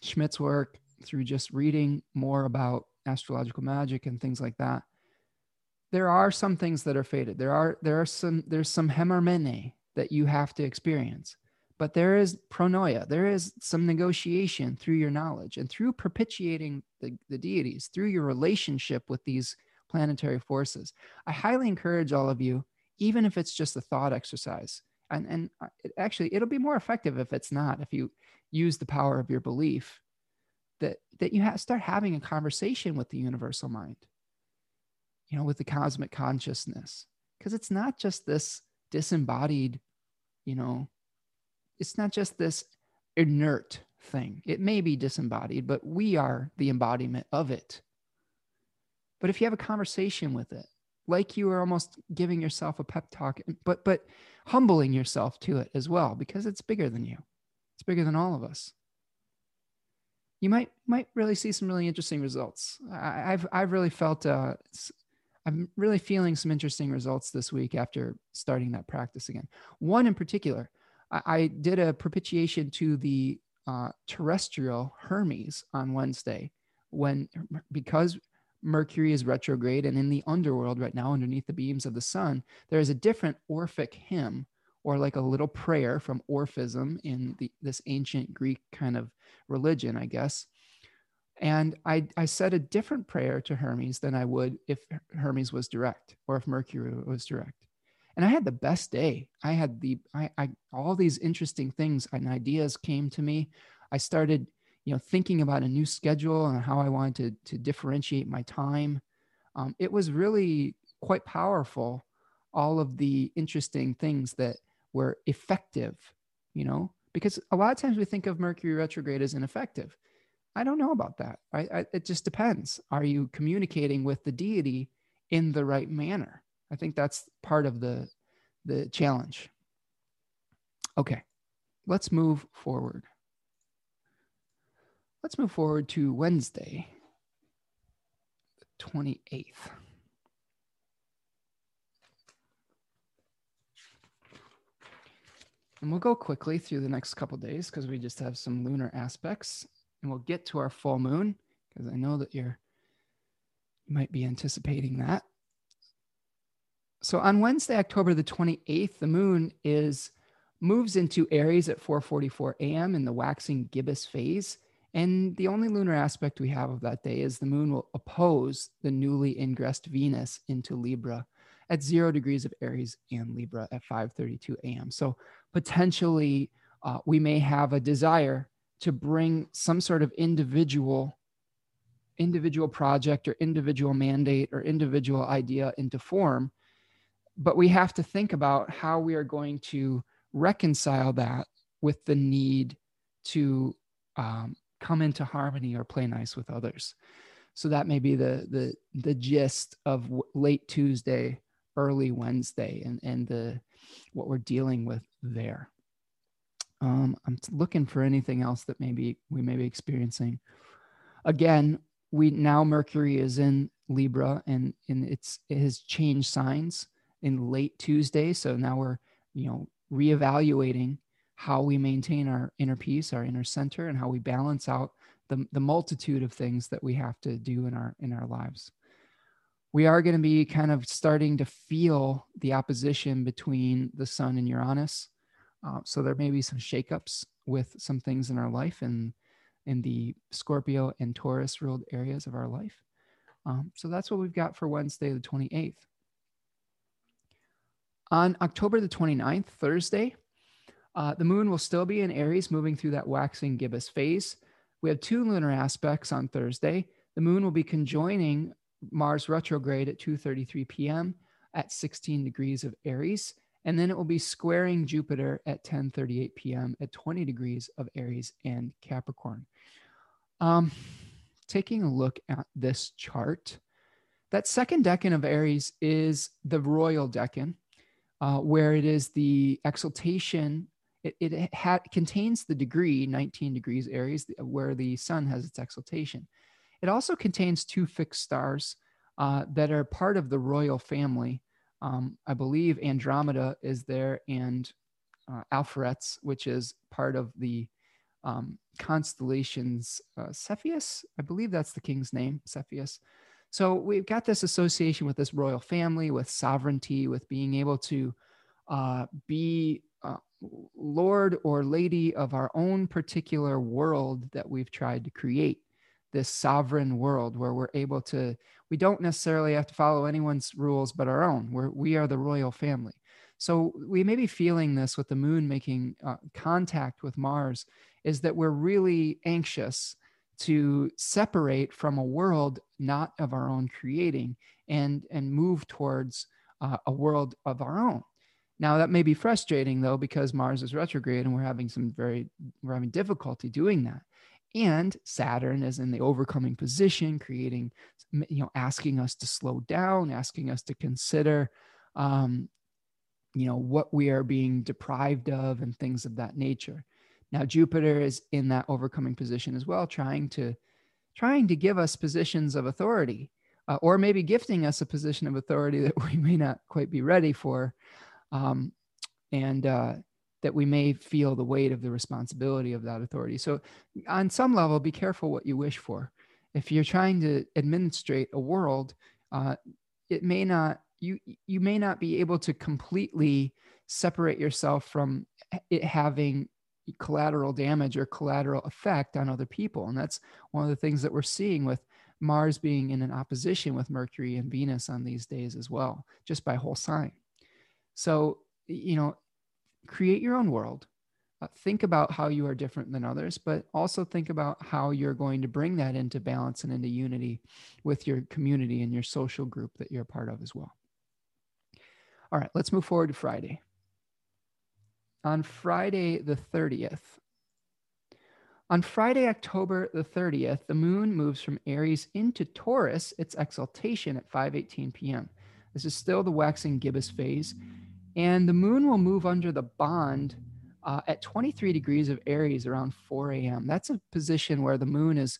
Schmidt's work, through just reading more about astrological magic and things like that. There are some things that are fated. There are there are some there's some heimarmene that you have to experience but there is pronoia there is some negotiation through your knowledge and through propitiating the, the deities through your relationship with these planetary forces. I highly encourage all of you even if it's just a thought exercise and and uh, actually it'll be more effective if it's not if you use the power of your belief that that you start having a conversation with the universal mind you know with the cosmic consciousness. Because it's not just this disembodied you know it's not just this inert thing. It may be disembodied, but we are the embodiment of it. But if you have a conversation with it, like you are almost giving yourself a pep talk, but but humbling yourself to it as well, because it's bigger than you. It's bigger than all of us. You might might really see some really interesting results. I, have I've really felt uh, I'm really feeling some interesting results this week after starting that practice again. One in particular, I, I did a propitiation to the uh, terrestrial Hermes on Wednesday when because Mercury is retrograde and in the underworld right now underneath the beams of the sun, there is a different Orphic hymn or like a little prayer from Orphism in the, this ancient Greek kind of religion, I guess. And I, I said a different prayer to Hermes than I would if Hermes was direct or if Mercury was direct and I had the best day. I had the I, I all these interesting things and ideas came to me. I started, you know, thinking about a new schedule and how I wanted to to differentiate my time. Um, it was really quite powerful. All of the interesting things that were effective, you know, because a lot of times we think of Mercury retrograde as ineffective. I don't know about that. I, I, it just depends. Are you communicating with the deity in the right manner? I think that's part of the the challenge. Okay, let's move forward. Let's move forward to Wednesday, the 28th. And we'll go quickly through the next couple days because we just have some lunar aspects and we'll get to our full moon because I know that you're you might be anticipating that. So on Wednesday, October the 28th, the moon is moves into Aries at 4:44 a.m. in the waxing gibbous phase. And the only lunar aspect we have of that day is the moon will oppose the newly ingressed Venus into Libra at zero degrees of Aries and Libra at 5:32 a.m. So potentially, uh, we may have a desire to bring some sort of individual individual project or individual mandate or individual idea into form but we have to think about how we are going to reconcile that with the need to um, come into harmony or play nice with others. So that may be the the the gist of w- late Tuesday, early Wednesday, and and the what we're dealing with there. Um, I'm looking for anything else that maybe we may be experiencing. Again, we now Mercury is in Libra and and it's it has changed signs in late Tuesday. So now we're you know reevaluating how we maintain our inner peace, our inner center, and how we balance out the, the multitude of things that we have to do in our in our lives. We are going to be kind of starting to feel the opposition between the sun and Uranus. Uh, so there may be some shakeups with some things in our life and in the Scorpio and Taurus ruled areas of our life. Um, so that's what we've got for Wednesday, the 28th. On October the 29th, Thursday, uh, the moon will still be in Aries, moving through that waxing gibbous phase. We have two lunar aspects on Thursday. The moon will be conjoining Mars retrograde at 2:33 p.m. at 16 degrees of Aries, and then it will be squaring Jupiter at 10:38 p.m. at 20 degrees of Aries and Capricorn. Um, taking a look at this chart, that second decan of Aries is the royal decan, uh, where it is the exaltation it, it ha- contains the degree 19 degrees Aries, where the sun has its exaltation. It also contains two fixed stars uh, that are part of the royal family. Um, I believe Andromeda is there and uh, Alpheratz, which is part of the um, constellations uh, Cepheus. I believe that's the king's name, Cepheus. So we've got this association with this royal family, with sovereignty, with being able to uh, be uh, Lord or Lady of our own particular world that we've tried to create, this sovereign world where we're able to, we don't necessarily have to follow anyone's rules but our own. We're, we are the royal family. So we may be feeling this with the moon making uh, contact with Mars, is that we're really anxious to separate from a world not of our own creating and and move towards uh, a world of our own now that may be frustrating though, because Mars is retrograde and we're having some very, we're having difficulty doing that. And Saturn is in the overcoming position, creating, you know, asking us to slow down, asking us to consider, um, you know, what we are being deprived of and things of that nature. Now Jupiter is in that overcoming position as well, trying to, trying to give us positions of authority, uh, or maybe gifting us a position of authority that we may not quite be ready for um, and uh, that we may feel the weight of the responsibility of that authority. So, on some level, be careful what you wish for. If you're trying to administrate a world, uh, it may not you you may not be able to completely separate yourself from it having collateral damage or collateral effect on other people and that's one of the things that we're seeing with mars being in an opposition with mercury and venus on these days as well just by whole sign so, you know, create your own world. Uh, think about how you are different than others, but also think about how you're going to bring that into balance and into unity with your community and your social group that you're a part of as well. All right, let's move forward to Friday. On Friday, the 30th, on Friday, October the 30th, the moon moves from Aries into Taurus, its exaltation at 5:18 p.m. This is still the waxing gibbous phase. And the moon will move under the bond uh, at 23 degrees of Aries around 4 a.m. That's a position where the moon is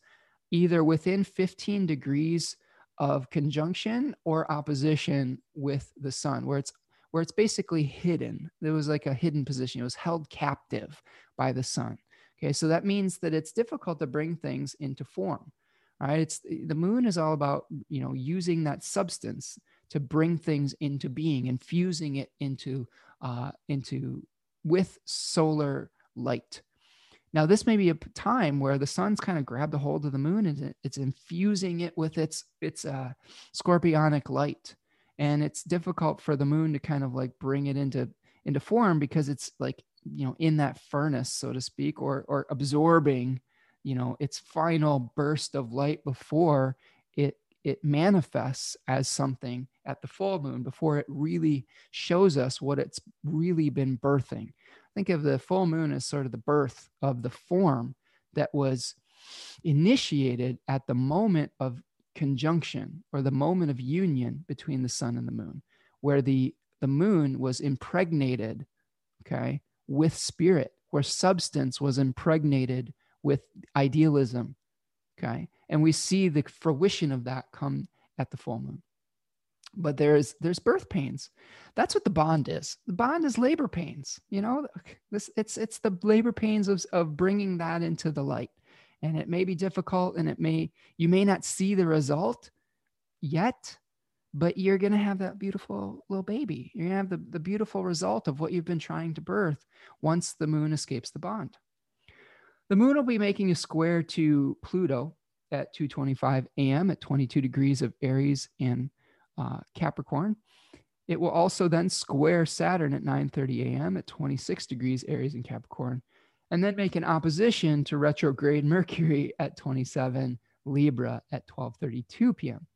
either within 15 degrees of conjunction or opposition with the sun, where it's where it's basically hidden. There was like a hidden position. It was held captive by the sun. Okay, so that means that it's difficult to bring things into form. Right? It's the moon is all about you know using that substance to bring things into being, infusing it into uh, into with solar light. Now, this may be a time where the sun's kind of grabbed a hold of the moon and it's infusing it with its its uh, scorpionic light, and it's difficult for the moon to kind of like bring it into into form because it's like you know in that furnace, so to speak, or or absorbing you know its final burst of light before it it manifests as something at the full moon before it really shows us what it's really been birthing. Think of the full moon as sort of the birth of the form that was initiated at the moment of conjunction or the moment of union between the sun and the moon, where the, the moon was impregnated, okay, with spirit, where substance was impregnated with idealism, okay. And we see the fruition of that come at the full moon. But there's there's birth pains. That's what the bond is. The bond is labor pains. You know, this it's it's the labor pains of of bringing that into the light and it may be difficult and it may you may not see the result yet but you're going to have that beautiful little baby. You're going to have the, the beautiful result of what you've been trying to birth once the moon escapes the bond. The moon will be making a square to pluto at 2.25 a.m at 22 degrees of aries and uh, capricorn. It will also then square saturn at 9.30 a.m at 26 degrees aries and capricorn and then make an opposition to retrograde Mercury at 27 Libra at 12:32 p.m.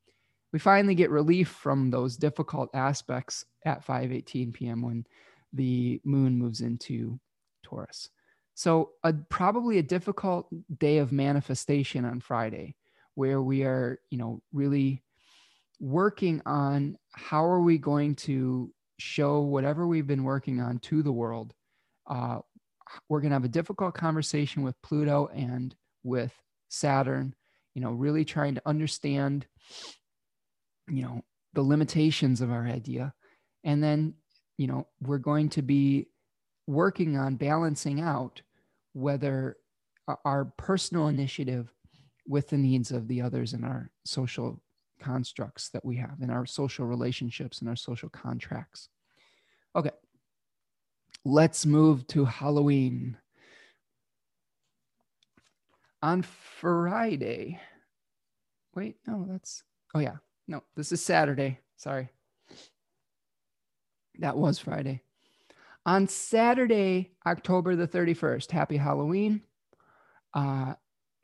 We finally get relief from those difficult aspects at 5:18 p.m. when the moon moves into Taurus. So, a, probably a difficult day of manifestation on Friday where we are, you know, really working on how are we going to show whatever we've been working on to the world uh, we're going to have a difficult conversation with Pluto and with Saturn, you know, really trying to understand, you know, the limitations of our idea. And then, you know, we're going to be working on balancing out whether our personal initiative with the needs of the others in our social constructs that we have in our social relationships and our social contracts. Okay, let's move to Halloween. On Friday, wait, no, that's, oh yeah, no, this is Saturday. Sorry. That was Friday. On Saturday, October the 31st, happy Halloween. Uh,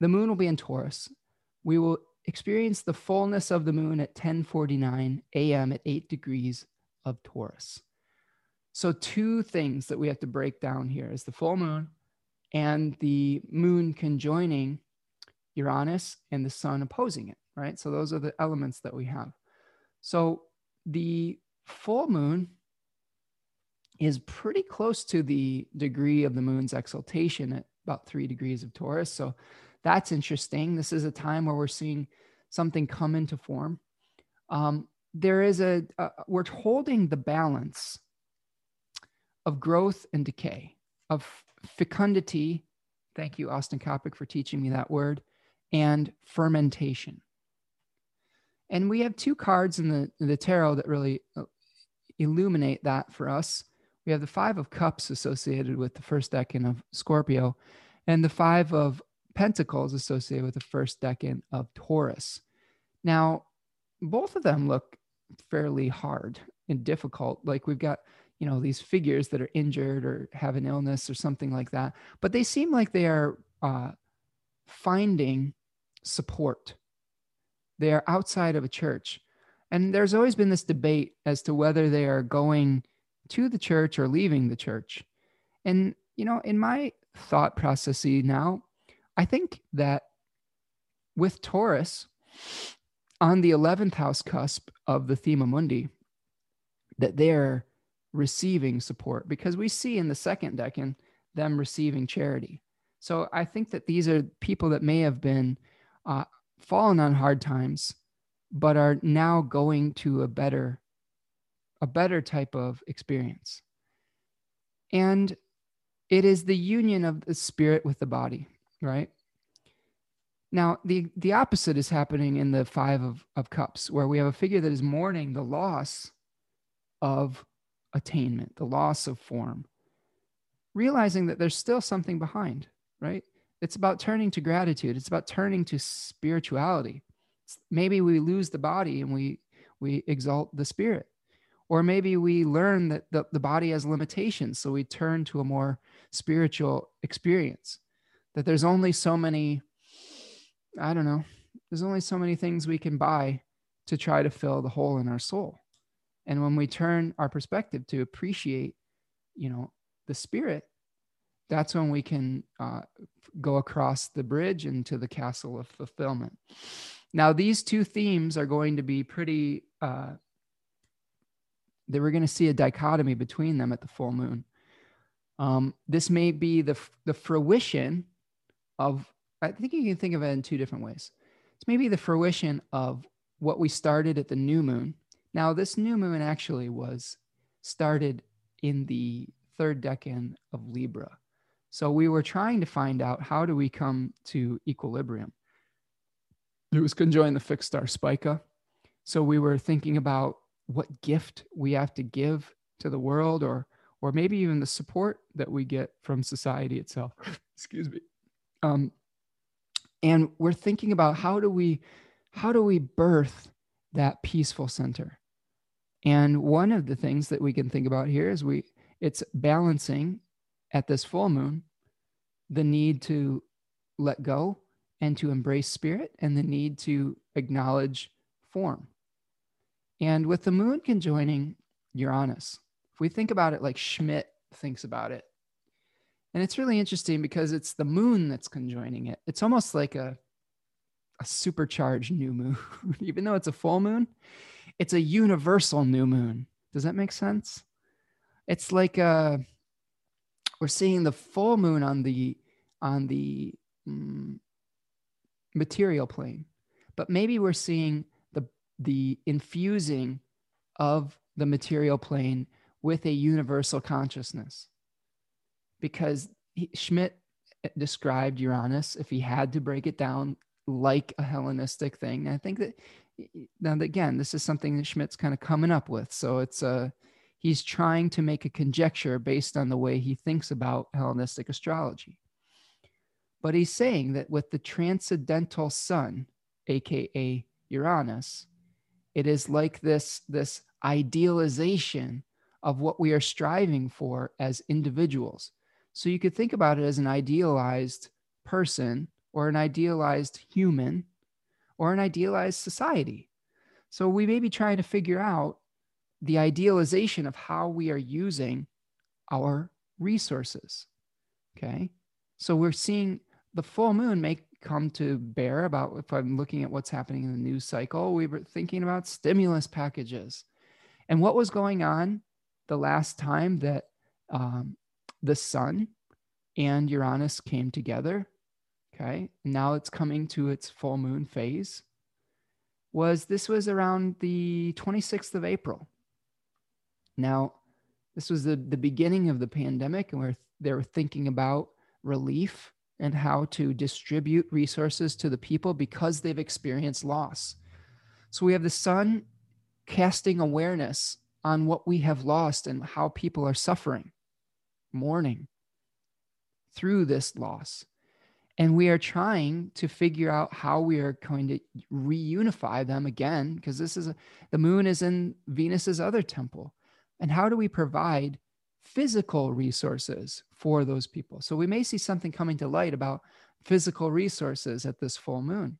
the moon will be in Taurus. We will experience the fullness of the moon at 10:49 a.m. at 8 degrees of Taurus. So, two things that we have to break down here is the full moon and the moon conjoining Uranus and the sun opposing it, right? So, those are the elements that we have. So, the full moon is pretty close to the degree of the moon's exaltation at about three degrees of Taurus. So, that's interesting. This is a time where we're seeing something come into form. Um, there is a, a, we're holding the balance of growth and decay, of fecundity. Thank you, Austin Coppock, for teaching me that word, and fermentation. And we have two cards in the, in the tarot that really uh, illuminate that for us. We have the Five of Cups associated with the first decan of Scorpio, and the Five of Pentacles associated with the first decan of Taurus. Now, both of them look fairly hard and difficult. Like we've got you know these figures that are injured or have an illness or something like that but they seem like they are uh, finding support. They are outside of a church. And there's always been this debate as to whether they are going to the church or leaving the church. And you know in my thought processes now i think that with taurus on the 11th house cusp of the thema mundi that they're receiving support because we see in the second decan them receiving charity. So I think that these are people that may have been uh, fallen on hard times, but are now going to a better, a better type of experience. And it is the union of the spirit with the body, right? Now, the, the opposite is happening in the Five of, of Cups, where we have a figure that is mourning the loss of attainment, the loss of form, realizing that there's still something behind, right? It's about turning to gratitude. It's about turning to spirituality. It's, maybe we lose the body and we we exalt the spirit. Or maybe we learn that the, the body has limitations, so we turn to a more spiritual experience. That there's only so many, I don't know, there's only so many things we can buy to try to fill the hole in our soul. And when we turn our perspective to appreciate, you know, the spirit, that's when we can uh, go across the bridge into the castle of fulfillment. Now, these two themes are going to be pretty, uh, that we're going to see a dichotomy between them at the full moon. Um, this may be the, the fruition of, I think you can think of it in two different ways. It's maybe the fruition of what we started at the new moon. Now, this new moon actually was started in the third decan of Libra. So we were trying to find out how do we come to equilibrium. It was conjoined the fixed star Spica. So we were thinking about what gift we have to give to the world or or maybe even the support that we get from society itself. Excuse me. Um, and we're thinking about how do we how do we birth that peaceful center? And one of the things that we can think about here is we it's balancing at this full moon the need to let go and to embrace spirit and the need to acknowledge form. And with the moon conjoining Uranus, if we think about it like Schmidt thinks about it, and it's really interesting because it's the moon that's conjoining it. It's almost like a, a supercharged new moon. Even though it's a full moon, it's a universal new moon. Does that make sense? It's like uh, we're seeing the full moon on the on the um, material plane, but maybe we're seeing the the infusing of the material plane with a universal consciousness because he, Schmidt described Uranus, if he had to break it down, like a Hellenistic thing. I think that now again, this is something that Schmidt's kind of coming up with. So it's a he's trying to make a conjecture based on the way he thinks about Hellenistic astrology. But he's saying that with the transcendental sun, aka Uranus, it is like this, this idealization of what we are striving for as individuals. So you could think about it as an idealized person or an idealized human or an idealized society. So we may be trying to figure out the idealization of how we are using our resources. Okay. So we're seeing the full moon may come to bear about if I'm looking at what's happening in the news cycle, we were thinking about stimulus packages and what was going on the last time that um, the sun and Uranus came together, okay, now it's coming to its full moon phase, was this was around the 26th of April. Now, this was the, the beginning of the pandemic, and where they were thinking about relief and how to distribute resources to the people because they've experienced loss. So we have the sun casting awareness on what we have lost and how people are suffering, mourning through this loss. And we are trying to figure out how we are going to reunify them again, because this is a, the moon is in Venus's other temple. And how do we provide physical resources for those people? So we may see something coming to light about physical resources at this full moon.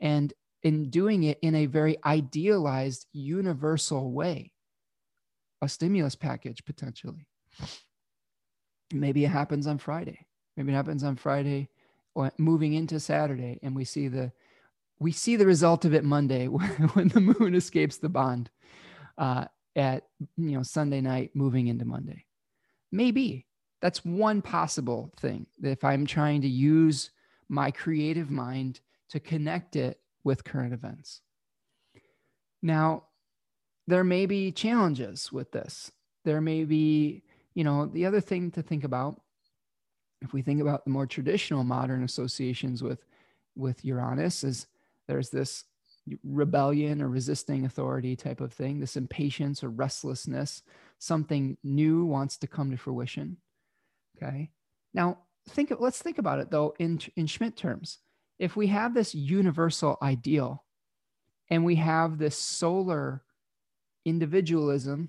And in doing it in a very idealized, universal way, a stimulus package potentially. Maybe it happens on Friday. Maybe it happens on Friday moving into Saturday, and we see the we see the result of it Monday when the moon escapes the bond uh, at you know Sunday night, moving into Monday. Maybe that's one possible thing. That if I'm trying to use my creative mind to connect it with current events. Now, there may be challenges with this. There may be, you know, the other thing to think about if we think about the more traditional modern associations with with Uranus is there's this rebellion or resisting authority type of thing, this impatience or restlessness, something new wants to come to fruition. Okay. Now think let's think about it though in in Schmidt terms. If we have this universal ideal and we have this solar individualism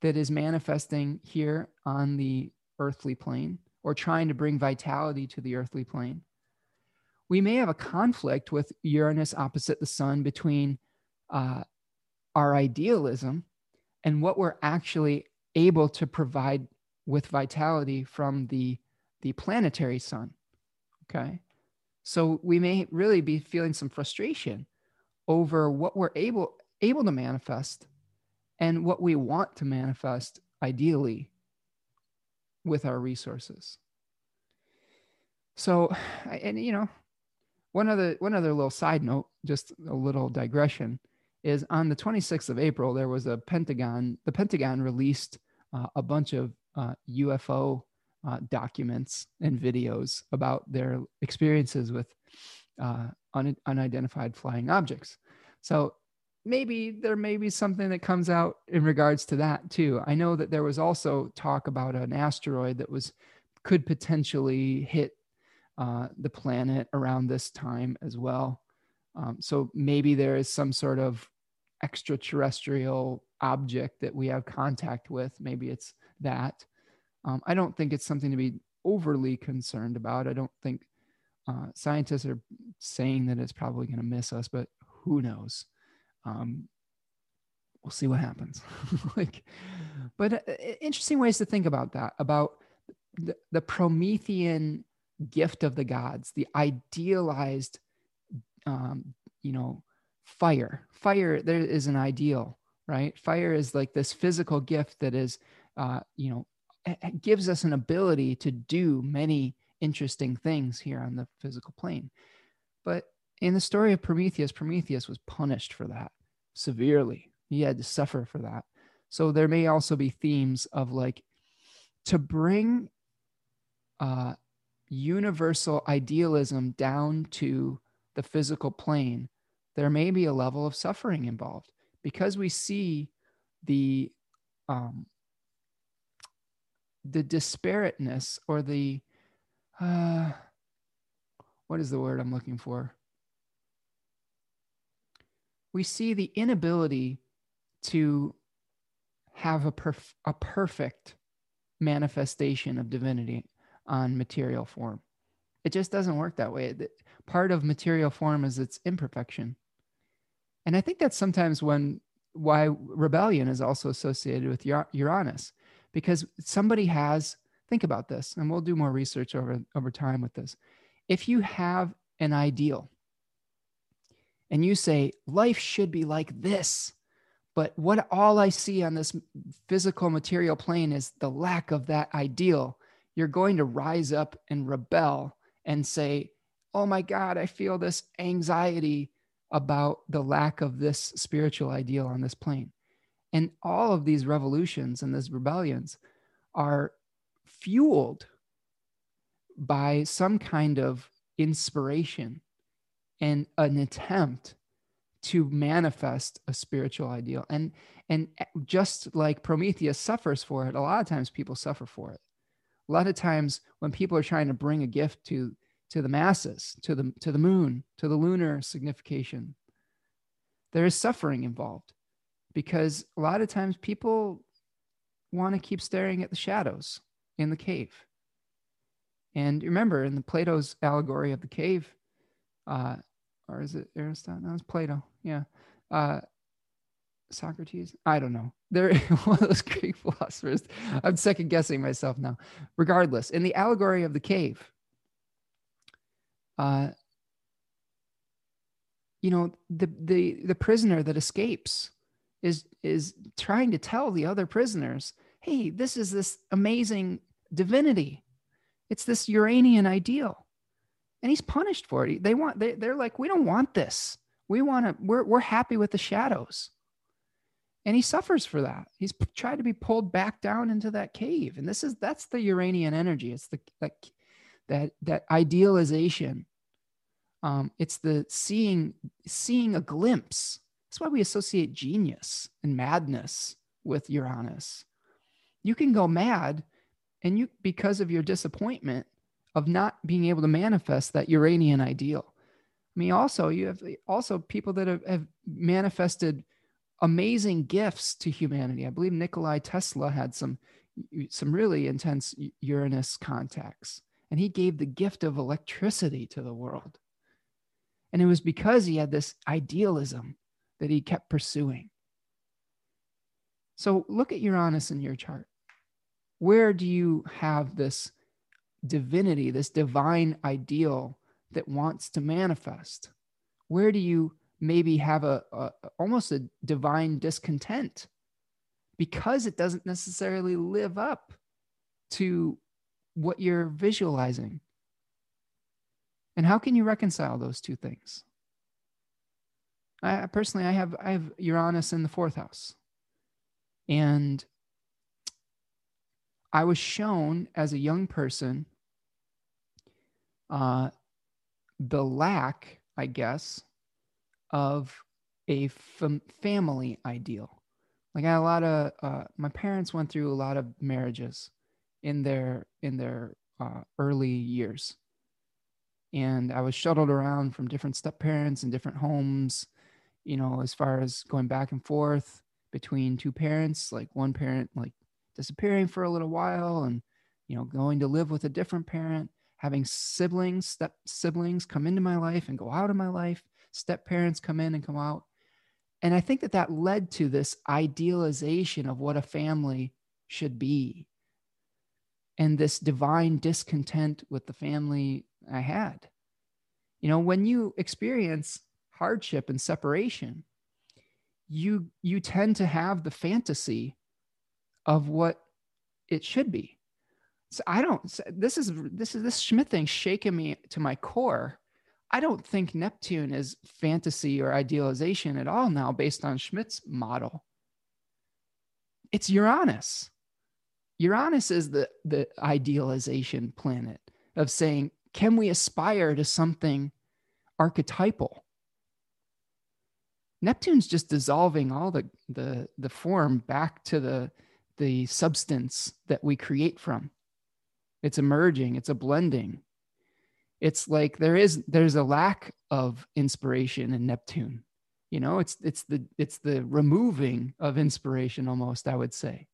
that is manifesting here on the earthly plane or trying to bring vitality to the earthly plane. We may have a conflict with Uranus opposite the sun between uh, our idealism and what we're actually able to provide with vitality from the, the planetary sun. Okay. So we may really be feeling some frustration over what we're able able to manifest and what we want to manifest ideally with our resources. So, and you know, one other one other little side note, just a little digression, is on the 26th of April there was a Pentagon. The Pentagon released uh, a bunch of uh, UFO uh, documents and videos about their experiences with uh, un- unidentified flying objects. So maybe there may be something that comes out in regards to that too. I know that there was also talk about an asteroid that was could potentially hit uh, the planet around this time as well. Um, so maybe there is some sort of extraterrestrial object that we have contact with. Maybe it's that. Um, I don't think it's something to be overly concerned about. I don't think uh, scientists are saying that it's probably going to miss us, but who knows? Um, we'll see what happens. like, but uh, interesting ways to think about that about the, the Promethean gift of the gods, the idealized, um, you know, fire. Fire there is an ideal, right? Fire is like this physical gift that is, uh, you know, gives us an ability to do many interesting things here on the physical plane. But in the story of Prometheus, Prometheus was punished for that severely. He had to suffer for that. So there may also be themes of like to bring uh, universal idealism down to the physical plane, there may be a level of suffering involved because we see the um, the disparateness or the uh, what is the word I'm looking for? We see the inability to have a, perf- a perfect manifestation of divinity on material form. It just doesn't work that way. Part of material form is its imperfection. And I think that's sometimes when why rebellion is also associated with Uranus because somebody has think about this and we'll do more research over over time with this if you have an ideal and you say life should be like this. But what all i see on this physical material plane is the lack of that ideal. You're going to rise up and rebel and say oh my god i feel this anxiety about the lack of this spiritual ideal on this plane. And all of these revolutions and these rebellions are fueled by some kind of inspiration and an attempt to manifest a spiritual ideal and and just like prometheus suffers for it a lot of times people suffer for it a lot of times when people are trying to bring a gift to to the masses to the to the moon to the lunar signification there is suffering involved because a lot of times people want to keep staring at the shadows in the cave. And remember, in the Plato's allegory of the cave, uh, or is it Aristotle? No, it's Plato. Yeah. Uh, Socrates? I don't know. They're one of those Greek philosophers. I'm second guessing myself now. Regardless, in the allegory of the cave, uh, you know, the the the prisoner that escapes is is trying to tell the other prisoners, "Hey, this is this amazing divinity. It's this Uranian ideal." And he's punished for it. They want they they're like, "We don't want this. We want to we're we're happy with the shadows." And he suffers for that. He's tried to be pulled back down into that cave. And this is that's the Uranian energy. It's the that that that idealization. Um, it's the seeing seeing a glimpse that's why we associate genius and madness with Uranus. You can go mad and you because of your disappointment of not being able to manifest that Uranian ideal. I mean, also you have also people that have, have manifested amazing gifts to humanity. I believe Nikolai Tesla had some some really intense Uranus contacts, and he gave the gift of electricity to the world. And it was because he had this idealism that he kept pursuing. So look at Uranus in your chart. Where do you have this divinity, this divine ideal that wants to manifest? Where do you maybe have a, a almost a divine discontent because it doesn't necessarily live up to what you're visualizing? And how can you reconcile those two things? I personally, I have I have Uranus in the fourth house, and I was shown as a young person uh, the lack, I guess, of a fam- family ideal. Like I had a lot of uh, my parents went through a lot of marriages in their in their uh, early years, and I was shuttled around from different step parents and different homes. You know, as far as going back and forth between two parents, like one parent like disappearing for a little while, and you know, going to live with a different parent, having siblings, step siblings come into my life and go out of my life step parents come in and come out. And I think that that led to this idealization of what a family should be and this divine discontent with the family I had. You know, when you experience hardship and separation, you you tend to have the fantasy of what it should be. So I don't this is this is this Schmidt thing shaking me to my core I don't think Neptune is fantasy or idealization at all now based on Schmidt's model. It's Uranus. Uranus is the, the idealization planet of saying, can we aspire to something archetypal? Neptune's just dissolving all the, the, the form back to the, the substance that we create from. It's emerging, it's a blending. It's like there is there's a lack of inspiration in neptune you know? It's it's the it's the removing of inspiration almost i would say.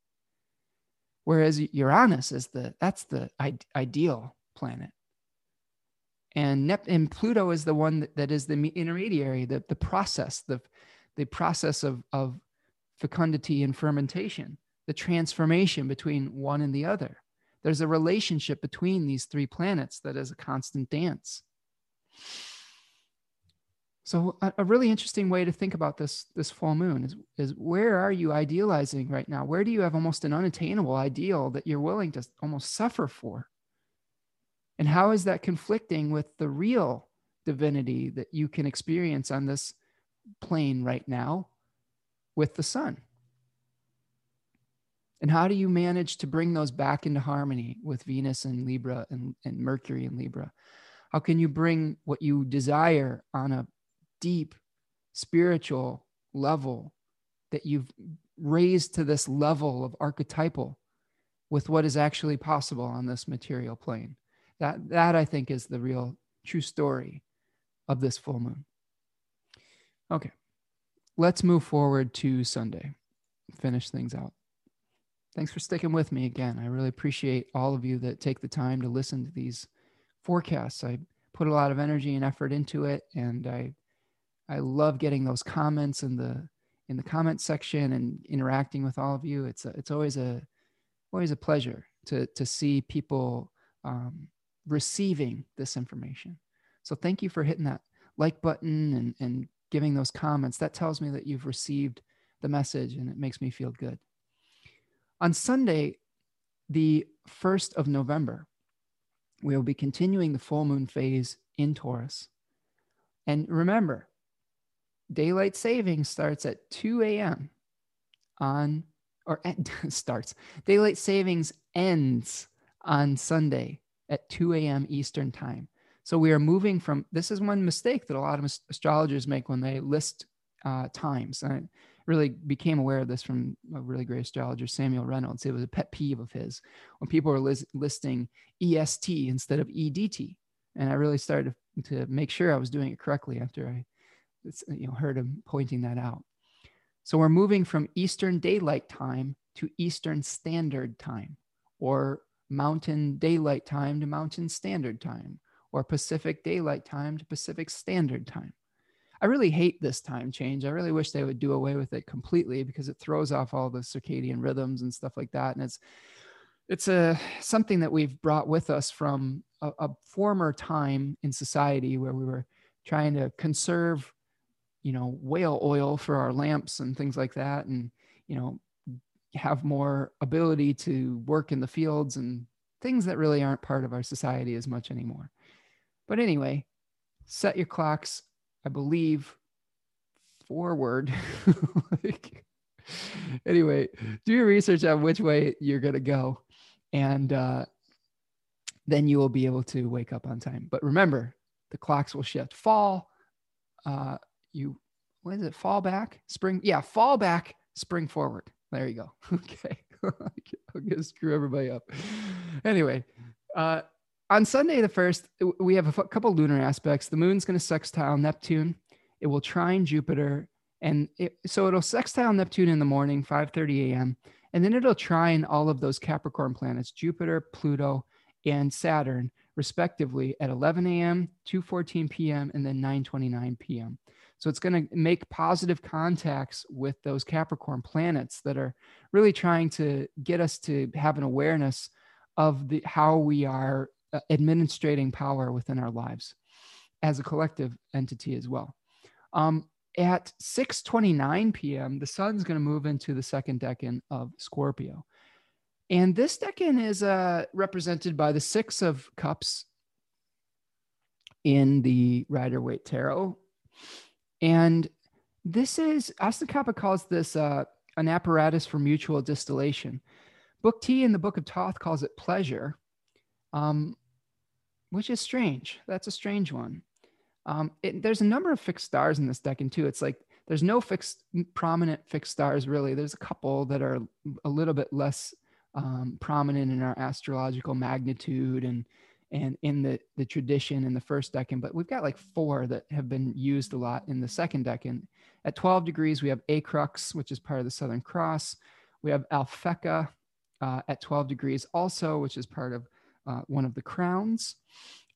Whereas uranus is the that's the ideal planet. And Nep- and pluto is the one that, that is the intermediary the, the process the the process of of fecundity and fermentation the transformation between one and the other there's a relationship between these three planets that is a constant dance. So a, a, really interesting way to think about this this full moon is is where are you idealizing right now? Where do you have almost an unattainable ideal that you're willing to almost suffer for? And how is that conflicting with the real divinity that you can experience on this plane right now with the sun? And how do you manage to bring those back into harmony with Venus and Libra and, and Mercury and Libra? How can you bring what you desire on a deep spiritual level that you've raised to this level of archetypal with what is actually possible on this material plane? That, that I think is the real true story of this full moon. Okay, let's move forward to Sunday, finish things out. Thanks for sticking with me again. I really appreciate all of you that take the time to listen to these forecasts. I put a lot of energy and effort into it, and I I love getting those comments in the in the comment section and interacting with all of you. It's a, it's always a always a pleasure to to see people um, receiving this information. So thank you for hitting that like button and and giving those comments. That tells me that you've received the message, and it makes me feel good. On Sunday, the 1st of November, we will be continuing the full moon phase in Taurus. And remember, daylight saving starts at 2 a.m. on, or starts, daylight savings ends on Sunday at 2 a.m. Eastern time. So we are moving from, this is one mistake that a lot of astrologers make when they list uh, times. And really became aware of this from a really great astrologer, Samuel Reynolds. It was a pet peeve of his when people were lis- listing EST instead of EDT. And I really started to, make sure I was doing it correctly after I you know, heard him pointing that out. So we're moving from Eastern Daylight Time to Eastern Standard Time, or Mountain Daylight Time to Mountain Standard Time, or Pacific Daylight Time to Pacific Standard Time. I really hate this time change. I really wish they would do away with it completely because it throws off all the circadian rhythms and stuff like that. And it's it's a something that we've brought with us from a, a former time in society where we were trying to conserve, you know, whale oil for our lamps and things like that, and you know, have more ability to work in the fields and things that really aren't part of our society as much anymore. But anyway, set your clocks, I believe, forward. like, anyway, do your research on which way you're going to go. And uh, then you will be able to wake up on time. But remember, the clocks will shift. Fall, uh, you, what is it? Fall back, spring. Yeah, fall back, spring forward. There you go. Okay. To screw everybody up. Anyway, uh, on Sunday the 1st, we have a f- couple lunar aspects. The moon's going to sextile Neptune. It will trine Jupiter. And it, so it'll sextile Neptune in the morning, 5.30 a.m. And then it'll trine all of those Capricorn planets, Jupiter, Pluto, and Saturn, respectively, at 11 a.m., 2.14 p.m., and then 9.29 p.m. So it's going to make positive contacts with those Capricorn planets that are really trying to get us to have an awareness of the how we are administrating power within our lives as a collective entity as well. Um, at 6:29 p.m., the sun's going to move into the second decan of Scorpio. And this decan is uh, represented by the Six of Cups in the Rider Waite Tarot. And this is, Austin Coppock calls this uh, an apparatus for mutual distillation. Book T in the Book of Thoth calls it pleasure, um, which is strange. That's a strange one. Um, it, there's a number of fixed stars in this decan too. It's like there's no fixed, prominent fixed stars really. There's a couple that are a little bit less um, prominent in our astrological magnitude and and in the the tradition in the first decan but we've got like four that have been used a lot in the second decan at 12 degrees we have acrux which is part of the southern cross we have alphecca uh, at 12 degrees also which is part of uh, one of the crowns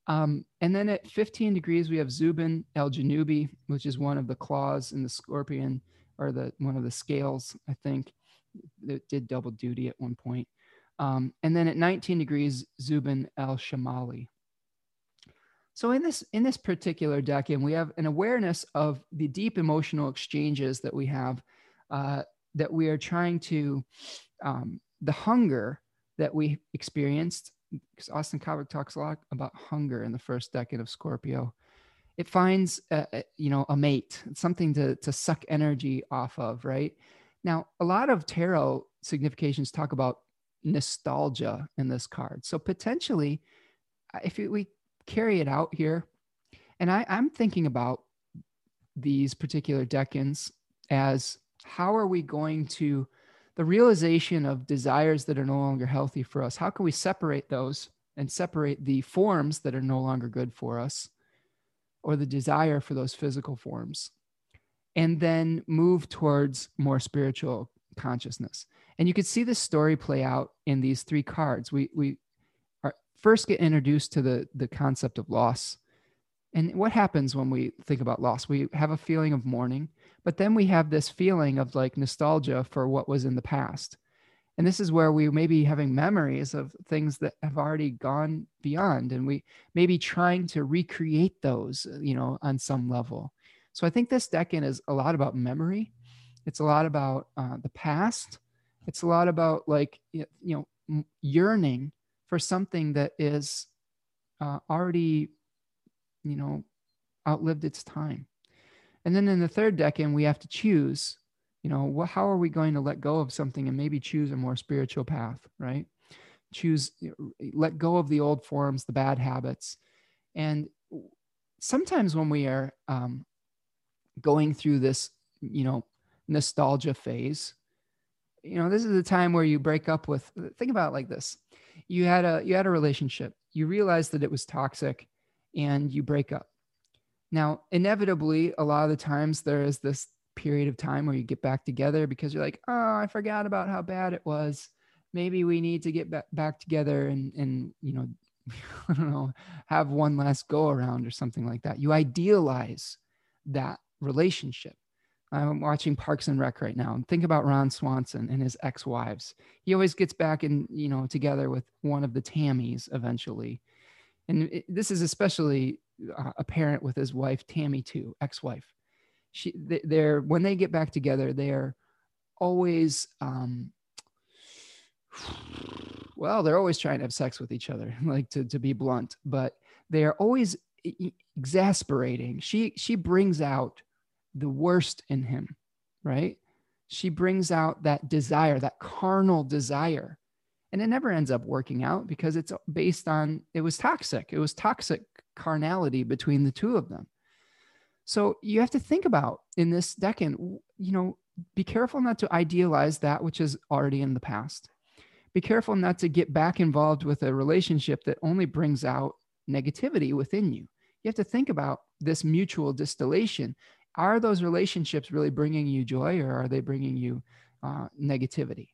um, and then at 15 degrees we have zubin el janubi which is one of the claws in the scorpion or the one of the scales i think that did double duty at one point um, and then at 19 degrees, Zubin el Shamali. So in this in this particular decan, we have an awareness of the deep emotional exchanges that we have, uh, that we are trying to, um, the hunger that we experienced. Because Austin Coppock talks a lot about hunger in the first decan of Scorpio. It finds, a, you know, a mate, something to to suck energy off of, right? Now, a lot of tarot significations talk about nostalgia in this card. So potentially, uh, if we carry it out here, and I, I'm thinking about these particular decans as how are we going to the realization of desires that are no longer healthy for us how can we separate those and separate the forms that are no longer good for us or the desire for those physical forms and then move towards more spiritual consciousness and you could see this story play out in these three cards. We we are first get introduced to the the concept of loss. And what happens when we think about loss? We have a feeling of mourning, but then we have this feeling of like nostalgia for what was in the past. And this is where we may be having memories of things that have already gone beyond, and we may be trying to recreate those, you know, on some level. So I think this decan is a lot about memory. It's a lot about uh, the past, it's a lot about like you know yearning for something that is uh, already you know outlived its time and then in the third decan we have to choose you know what, how are we going to let go of something and maybe choose a more spiritual path right? Choose let go of the old forms the bad habits. And sometimes when we are um, going through this you know nostalgia phase you know this is the time where you break up with think about it like this. You had a you had a relationship. You realized that it was toxic and you break up now inevitably a lot of the times there is this period of time where you get back together because you're like oh i forgot about how bad it was maybe we need to get back together and and you know i don't know have one last go around or something like that you idealize that relationship I'm watching Parks and Rec right now and think about Ron Swanson and his ex-wives. He always gets back in, you know, together with one of the Tammys eventually. And it, this is especially uh, apparent with his wife Tammy too, ex-wife. She they're when they get back together, they're always um, well, they're always trying to have sex with each other, like to to be blunt, but they are always exasperating. She she brings out the worst in him, right? She brings out that desire, that carnal desire. And it never ends up working out because it's based on it was toxic. It was toxic carnality between the two of them. So you have to think about in this decan, you know, be careful not to idealize that which is already in the past. Be careful not to get back involved with a relationship that only brings out negativity within you. You have to think about this mutual distillation. Are those relationships really bringing you joy or are they bringing you uh, negativity?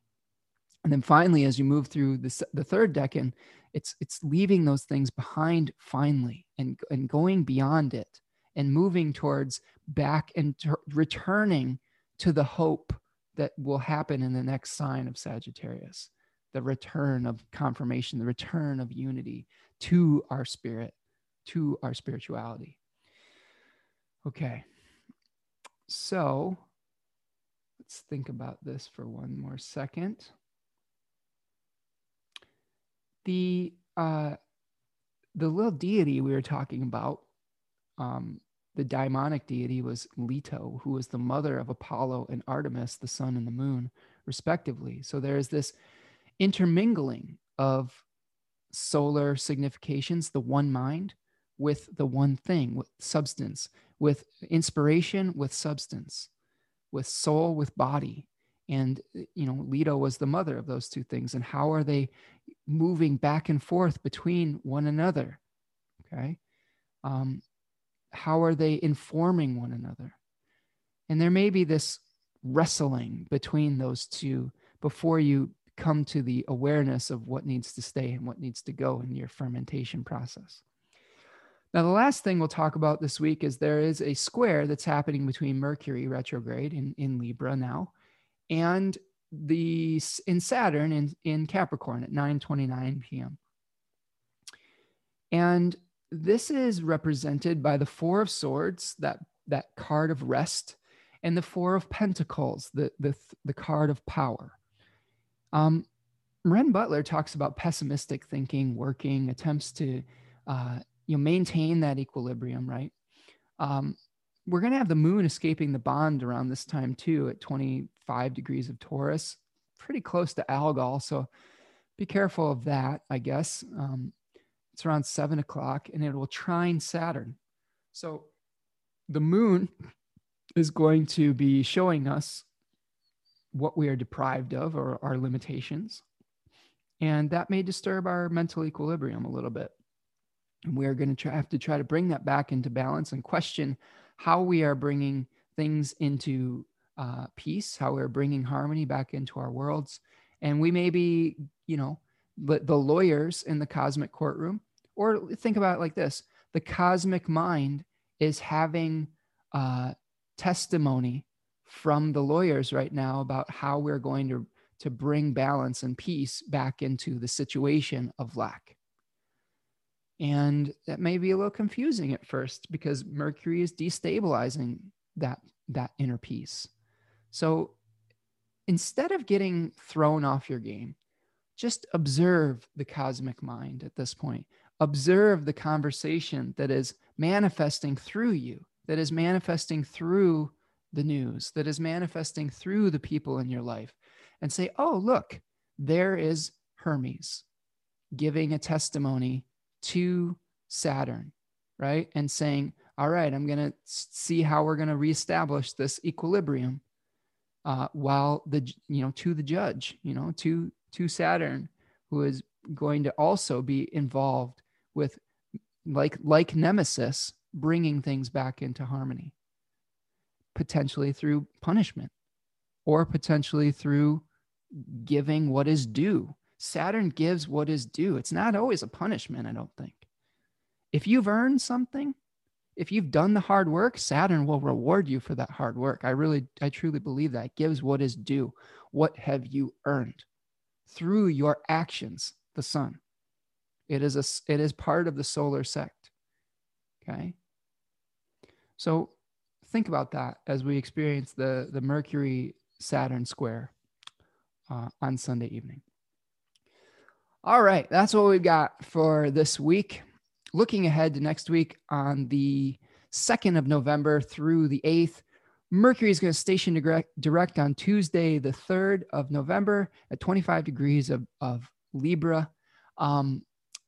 And then finally, as you move through the third decan, it's it's leaving those things behind finally and, and going beyond it and moving towards back and t- returning to the hope that will happen in the next sign of Sagittarius the return of confirmation, the return of unity to our spirit, to our spirituality. Okay. So let's think about this for one more second. The uh, the little deity we were talking about, um, the daimonic deity was Leto, who was the mother of Apollo and Artemis, the sun and the moon, respectively. So there is this intermingling of solar significations, the one mind, with the one thing, with substance, with inspiration, with substance, with soul, with body. And, you know, Leto was the mother of those two things. And how are they moving back and forth between one another? Okay. Um, how are they informing one another? And there may be this wrestling between those two before you come to the awareness of what needs to stay and what needs to go in your fermentation process. Now, the last thing we'll talk about this week is there is a square that's happening between Mercury retrograde in, in Libra now and the in Saturn in, in Capricorn at 9:29 p.m. And this is represented by the Four of Swords, that that card of rest, and the Four of Pentacles, the the, the card of power. Um, Ren Butler talks about pessimistic thinking, working, attempts to uh, you know maintain that equilibrium, right? Um, we're going to have the moon escaping the bond around this time too at 25 degrees of Taurus, pretty close to Algol. So be careful of that, I guess. Um, it's around seven o'clock and it will trine Saturn. So the moon is going to be showing us what we are deprived of or our limitations. And that may disturb our mental equilibrium a little bit. And we are going to have to try to bring that back into balance and question how we are bringing things into uh, peace, how we're bringing harmony back into our worlds. And we may be, you know, the, the lawyers in the cosmic courtroom, or think about it like this the cosmic mind is having uh, testimony from the lawyers right now about how we're going to, to bring balance and peace back into the situation of lack. And that may be a little confusing at first because Mercury is destabilizing that, that inner peace. So instead of getting thrown off your game, just observe the cosmic mind at this point. Observe the conversation that is manifesting through you, that is manifesting through the news that is manifesting through the people in your life and say, oh, look, there is Hermes giving a testimony to Saturn, right? And saying, all right, I'm going to see how we're going to reestablish this equilibrium uh, while the, you know, to the judge, you know, to, to Saturn, who is going to also be involved with like, like Nemesis, bringing things back into harmony potentially through punishment or potentially through giving what is due. Saturn gives what is due. It's not always a punishment, I don't think. If you've earned something, if you've done the hard work, Saturn will reward you for that hard work. I really, I truly believe that. It gives what is due. What have you earned through your actions, the sun? It is a it is part of the solar sect. Okay. So think about that as we experience the the Mercury Saturn square uh, on Sunday evening. All right, that's what we've got for this week. Looking ahead to next week on the 2nd of November through the 8th, Mercury is going to station direct, on Tuesday, the 3rd of November at 25 degrees of, of Libra. Um,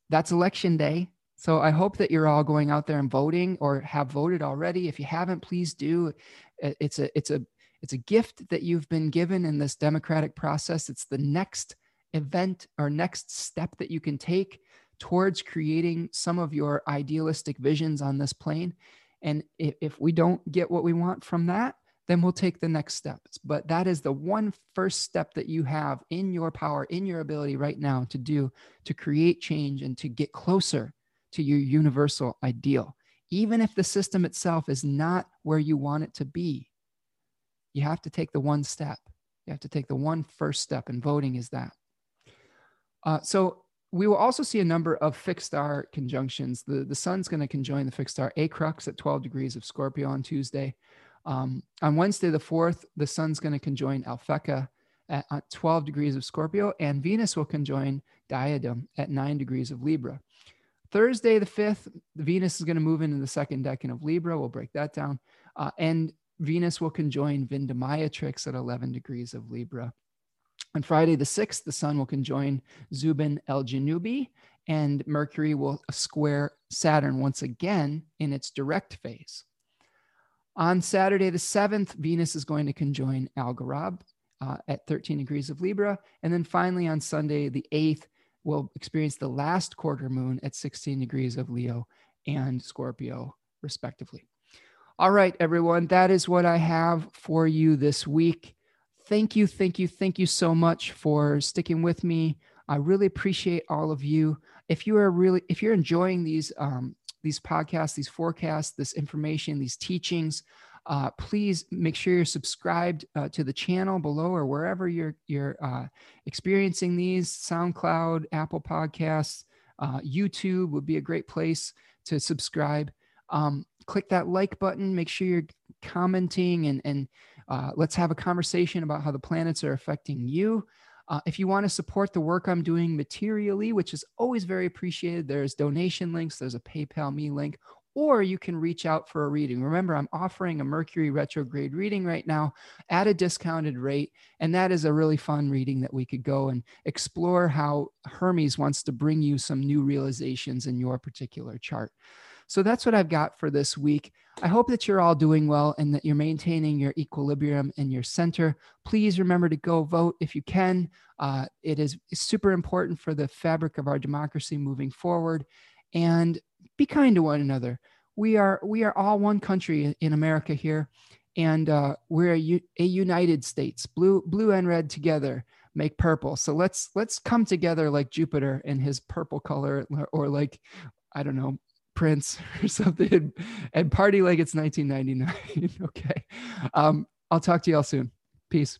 that's election day. So I hope that you're all going out there and voting or have voted already. If you haven't, please do. It's a it's a it's a gift that you've been given in this democratic process. It's the next event or next step that you can take towards creating some of your idealistic visions on this plane. And if, if we don't get what we want from that, then we'll take the next steps. But that is the one first step that you have in your power, in your ability right now to do to create change and to get closer to your universal ideal. Even if the system itself is not where you want it to be, you have to take the one step. You have to take the one first step, and voting is that. Uh, so we will also see a number of fixed star conjunctions. The, the sun's going to conjoin the fixed star Acrux at 12 degrees of Scorpio on Tuesday. Um, on Wednesday, the 4th, the sun's going to conjoin Alphecca at, at 12 degrees of Scorpio, and Venus will conjoin Diadem at 9 degrees of Libra. Thursday, the 5th, Venus is going to move into the second decan of Libra. We'll break that down. Uh, and Venus will conjoin Vindemiatrix at 11 degrees of Libra. On Friday, the 6th, the Sun will conjoin Zubenelgenubi, and Mercury will square Saturn once again in its direct phase. On Saturday, the 7th, Venus is going to conjoin Algorab uh, at 13 degrees of Libra. And then finally, on Sunday, the 8th, we'll experience the last quarter moon at 16 degrees of Leo and Scorpio, respectively. All right, everyone, that is what I have for you this week. Thank you, thank you, thank you so much for sticking with me. I really appreciate all of you. If you are really, if you're enjoying these um, these podcasts, these forecasts, this information, these teachings, uh, please make sure you're subscribed uh, to the channel below or wherever you're you're uh, experiencing these. SoundCloud, Apple Podcasts, uh, YouTube would be a great place to subscribe. Um, click that like button. Make sure you're commenting and, and uh, let's have a conversation about how the planets are affecting you. Uh, if you want to support the work I'm doing materially, which is always very appreciated, there's donation links, there's a PayPal me link, or you can reach out for a reading. Remember, I'm offering a Mercury retrograde reading right now at a discounted rate. And that is a really fun reading that we could go and explore how Hermes wants to bring you some new realizations in your particular chart. So that's what I've got for this week. I hope that you're all doing well and that you're maintaining your equilibrium and your center. Please remember to go vote if you can. Uh, it is super important for the fabric of our democracy moving forward. And be kind to one another. We are we are all one country in America here, and uh, we're a, a United States. Blue blue and red together make purple. So let's let's come together like Jupiter in his purple color, or like I don't know Prince or something and party like it's 1999. okay. Um, I'll talk to y'all soon. Peace.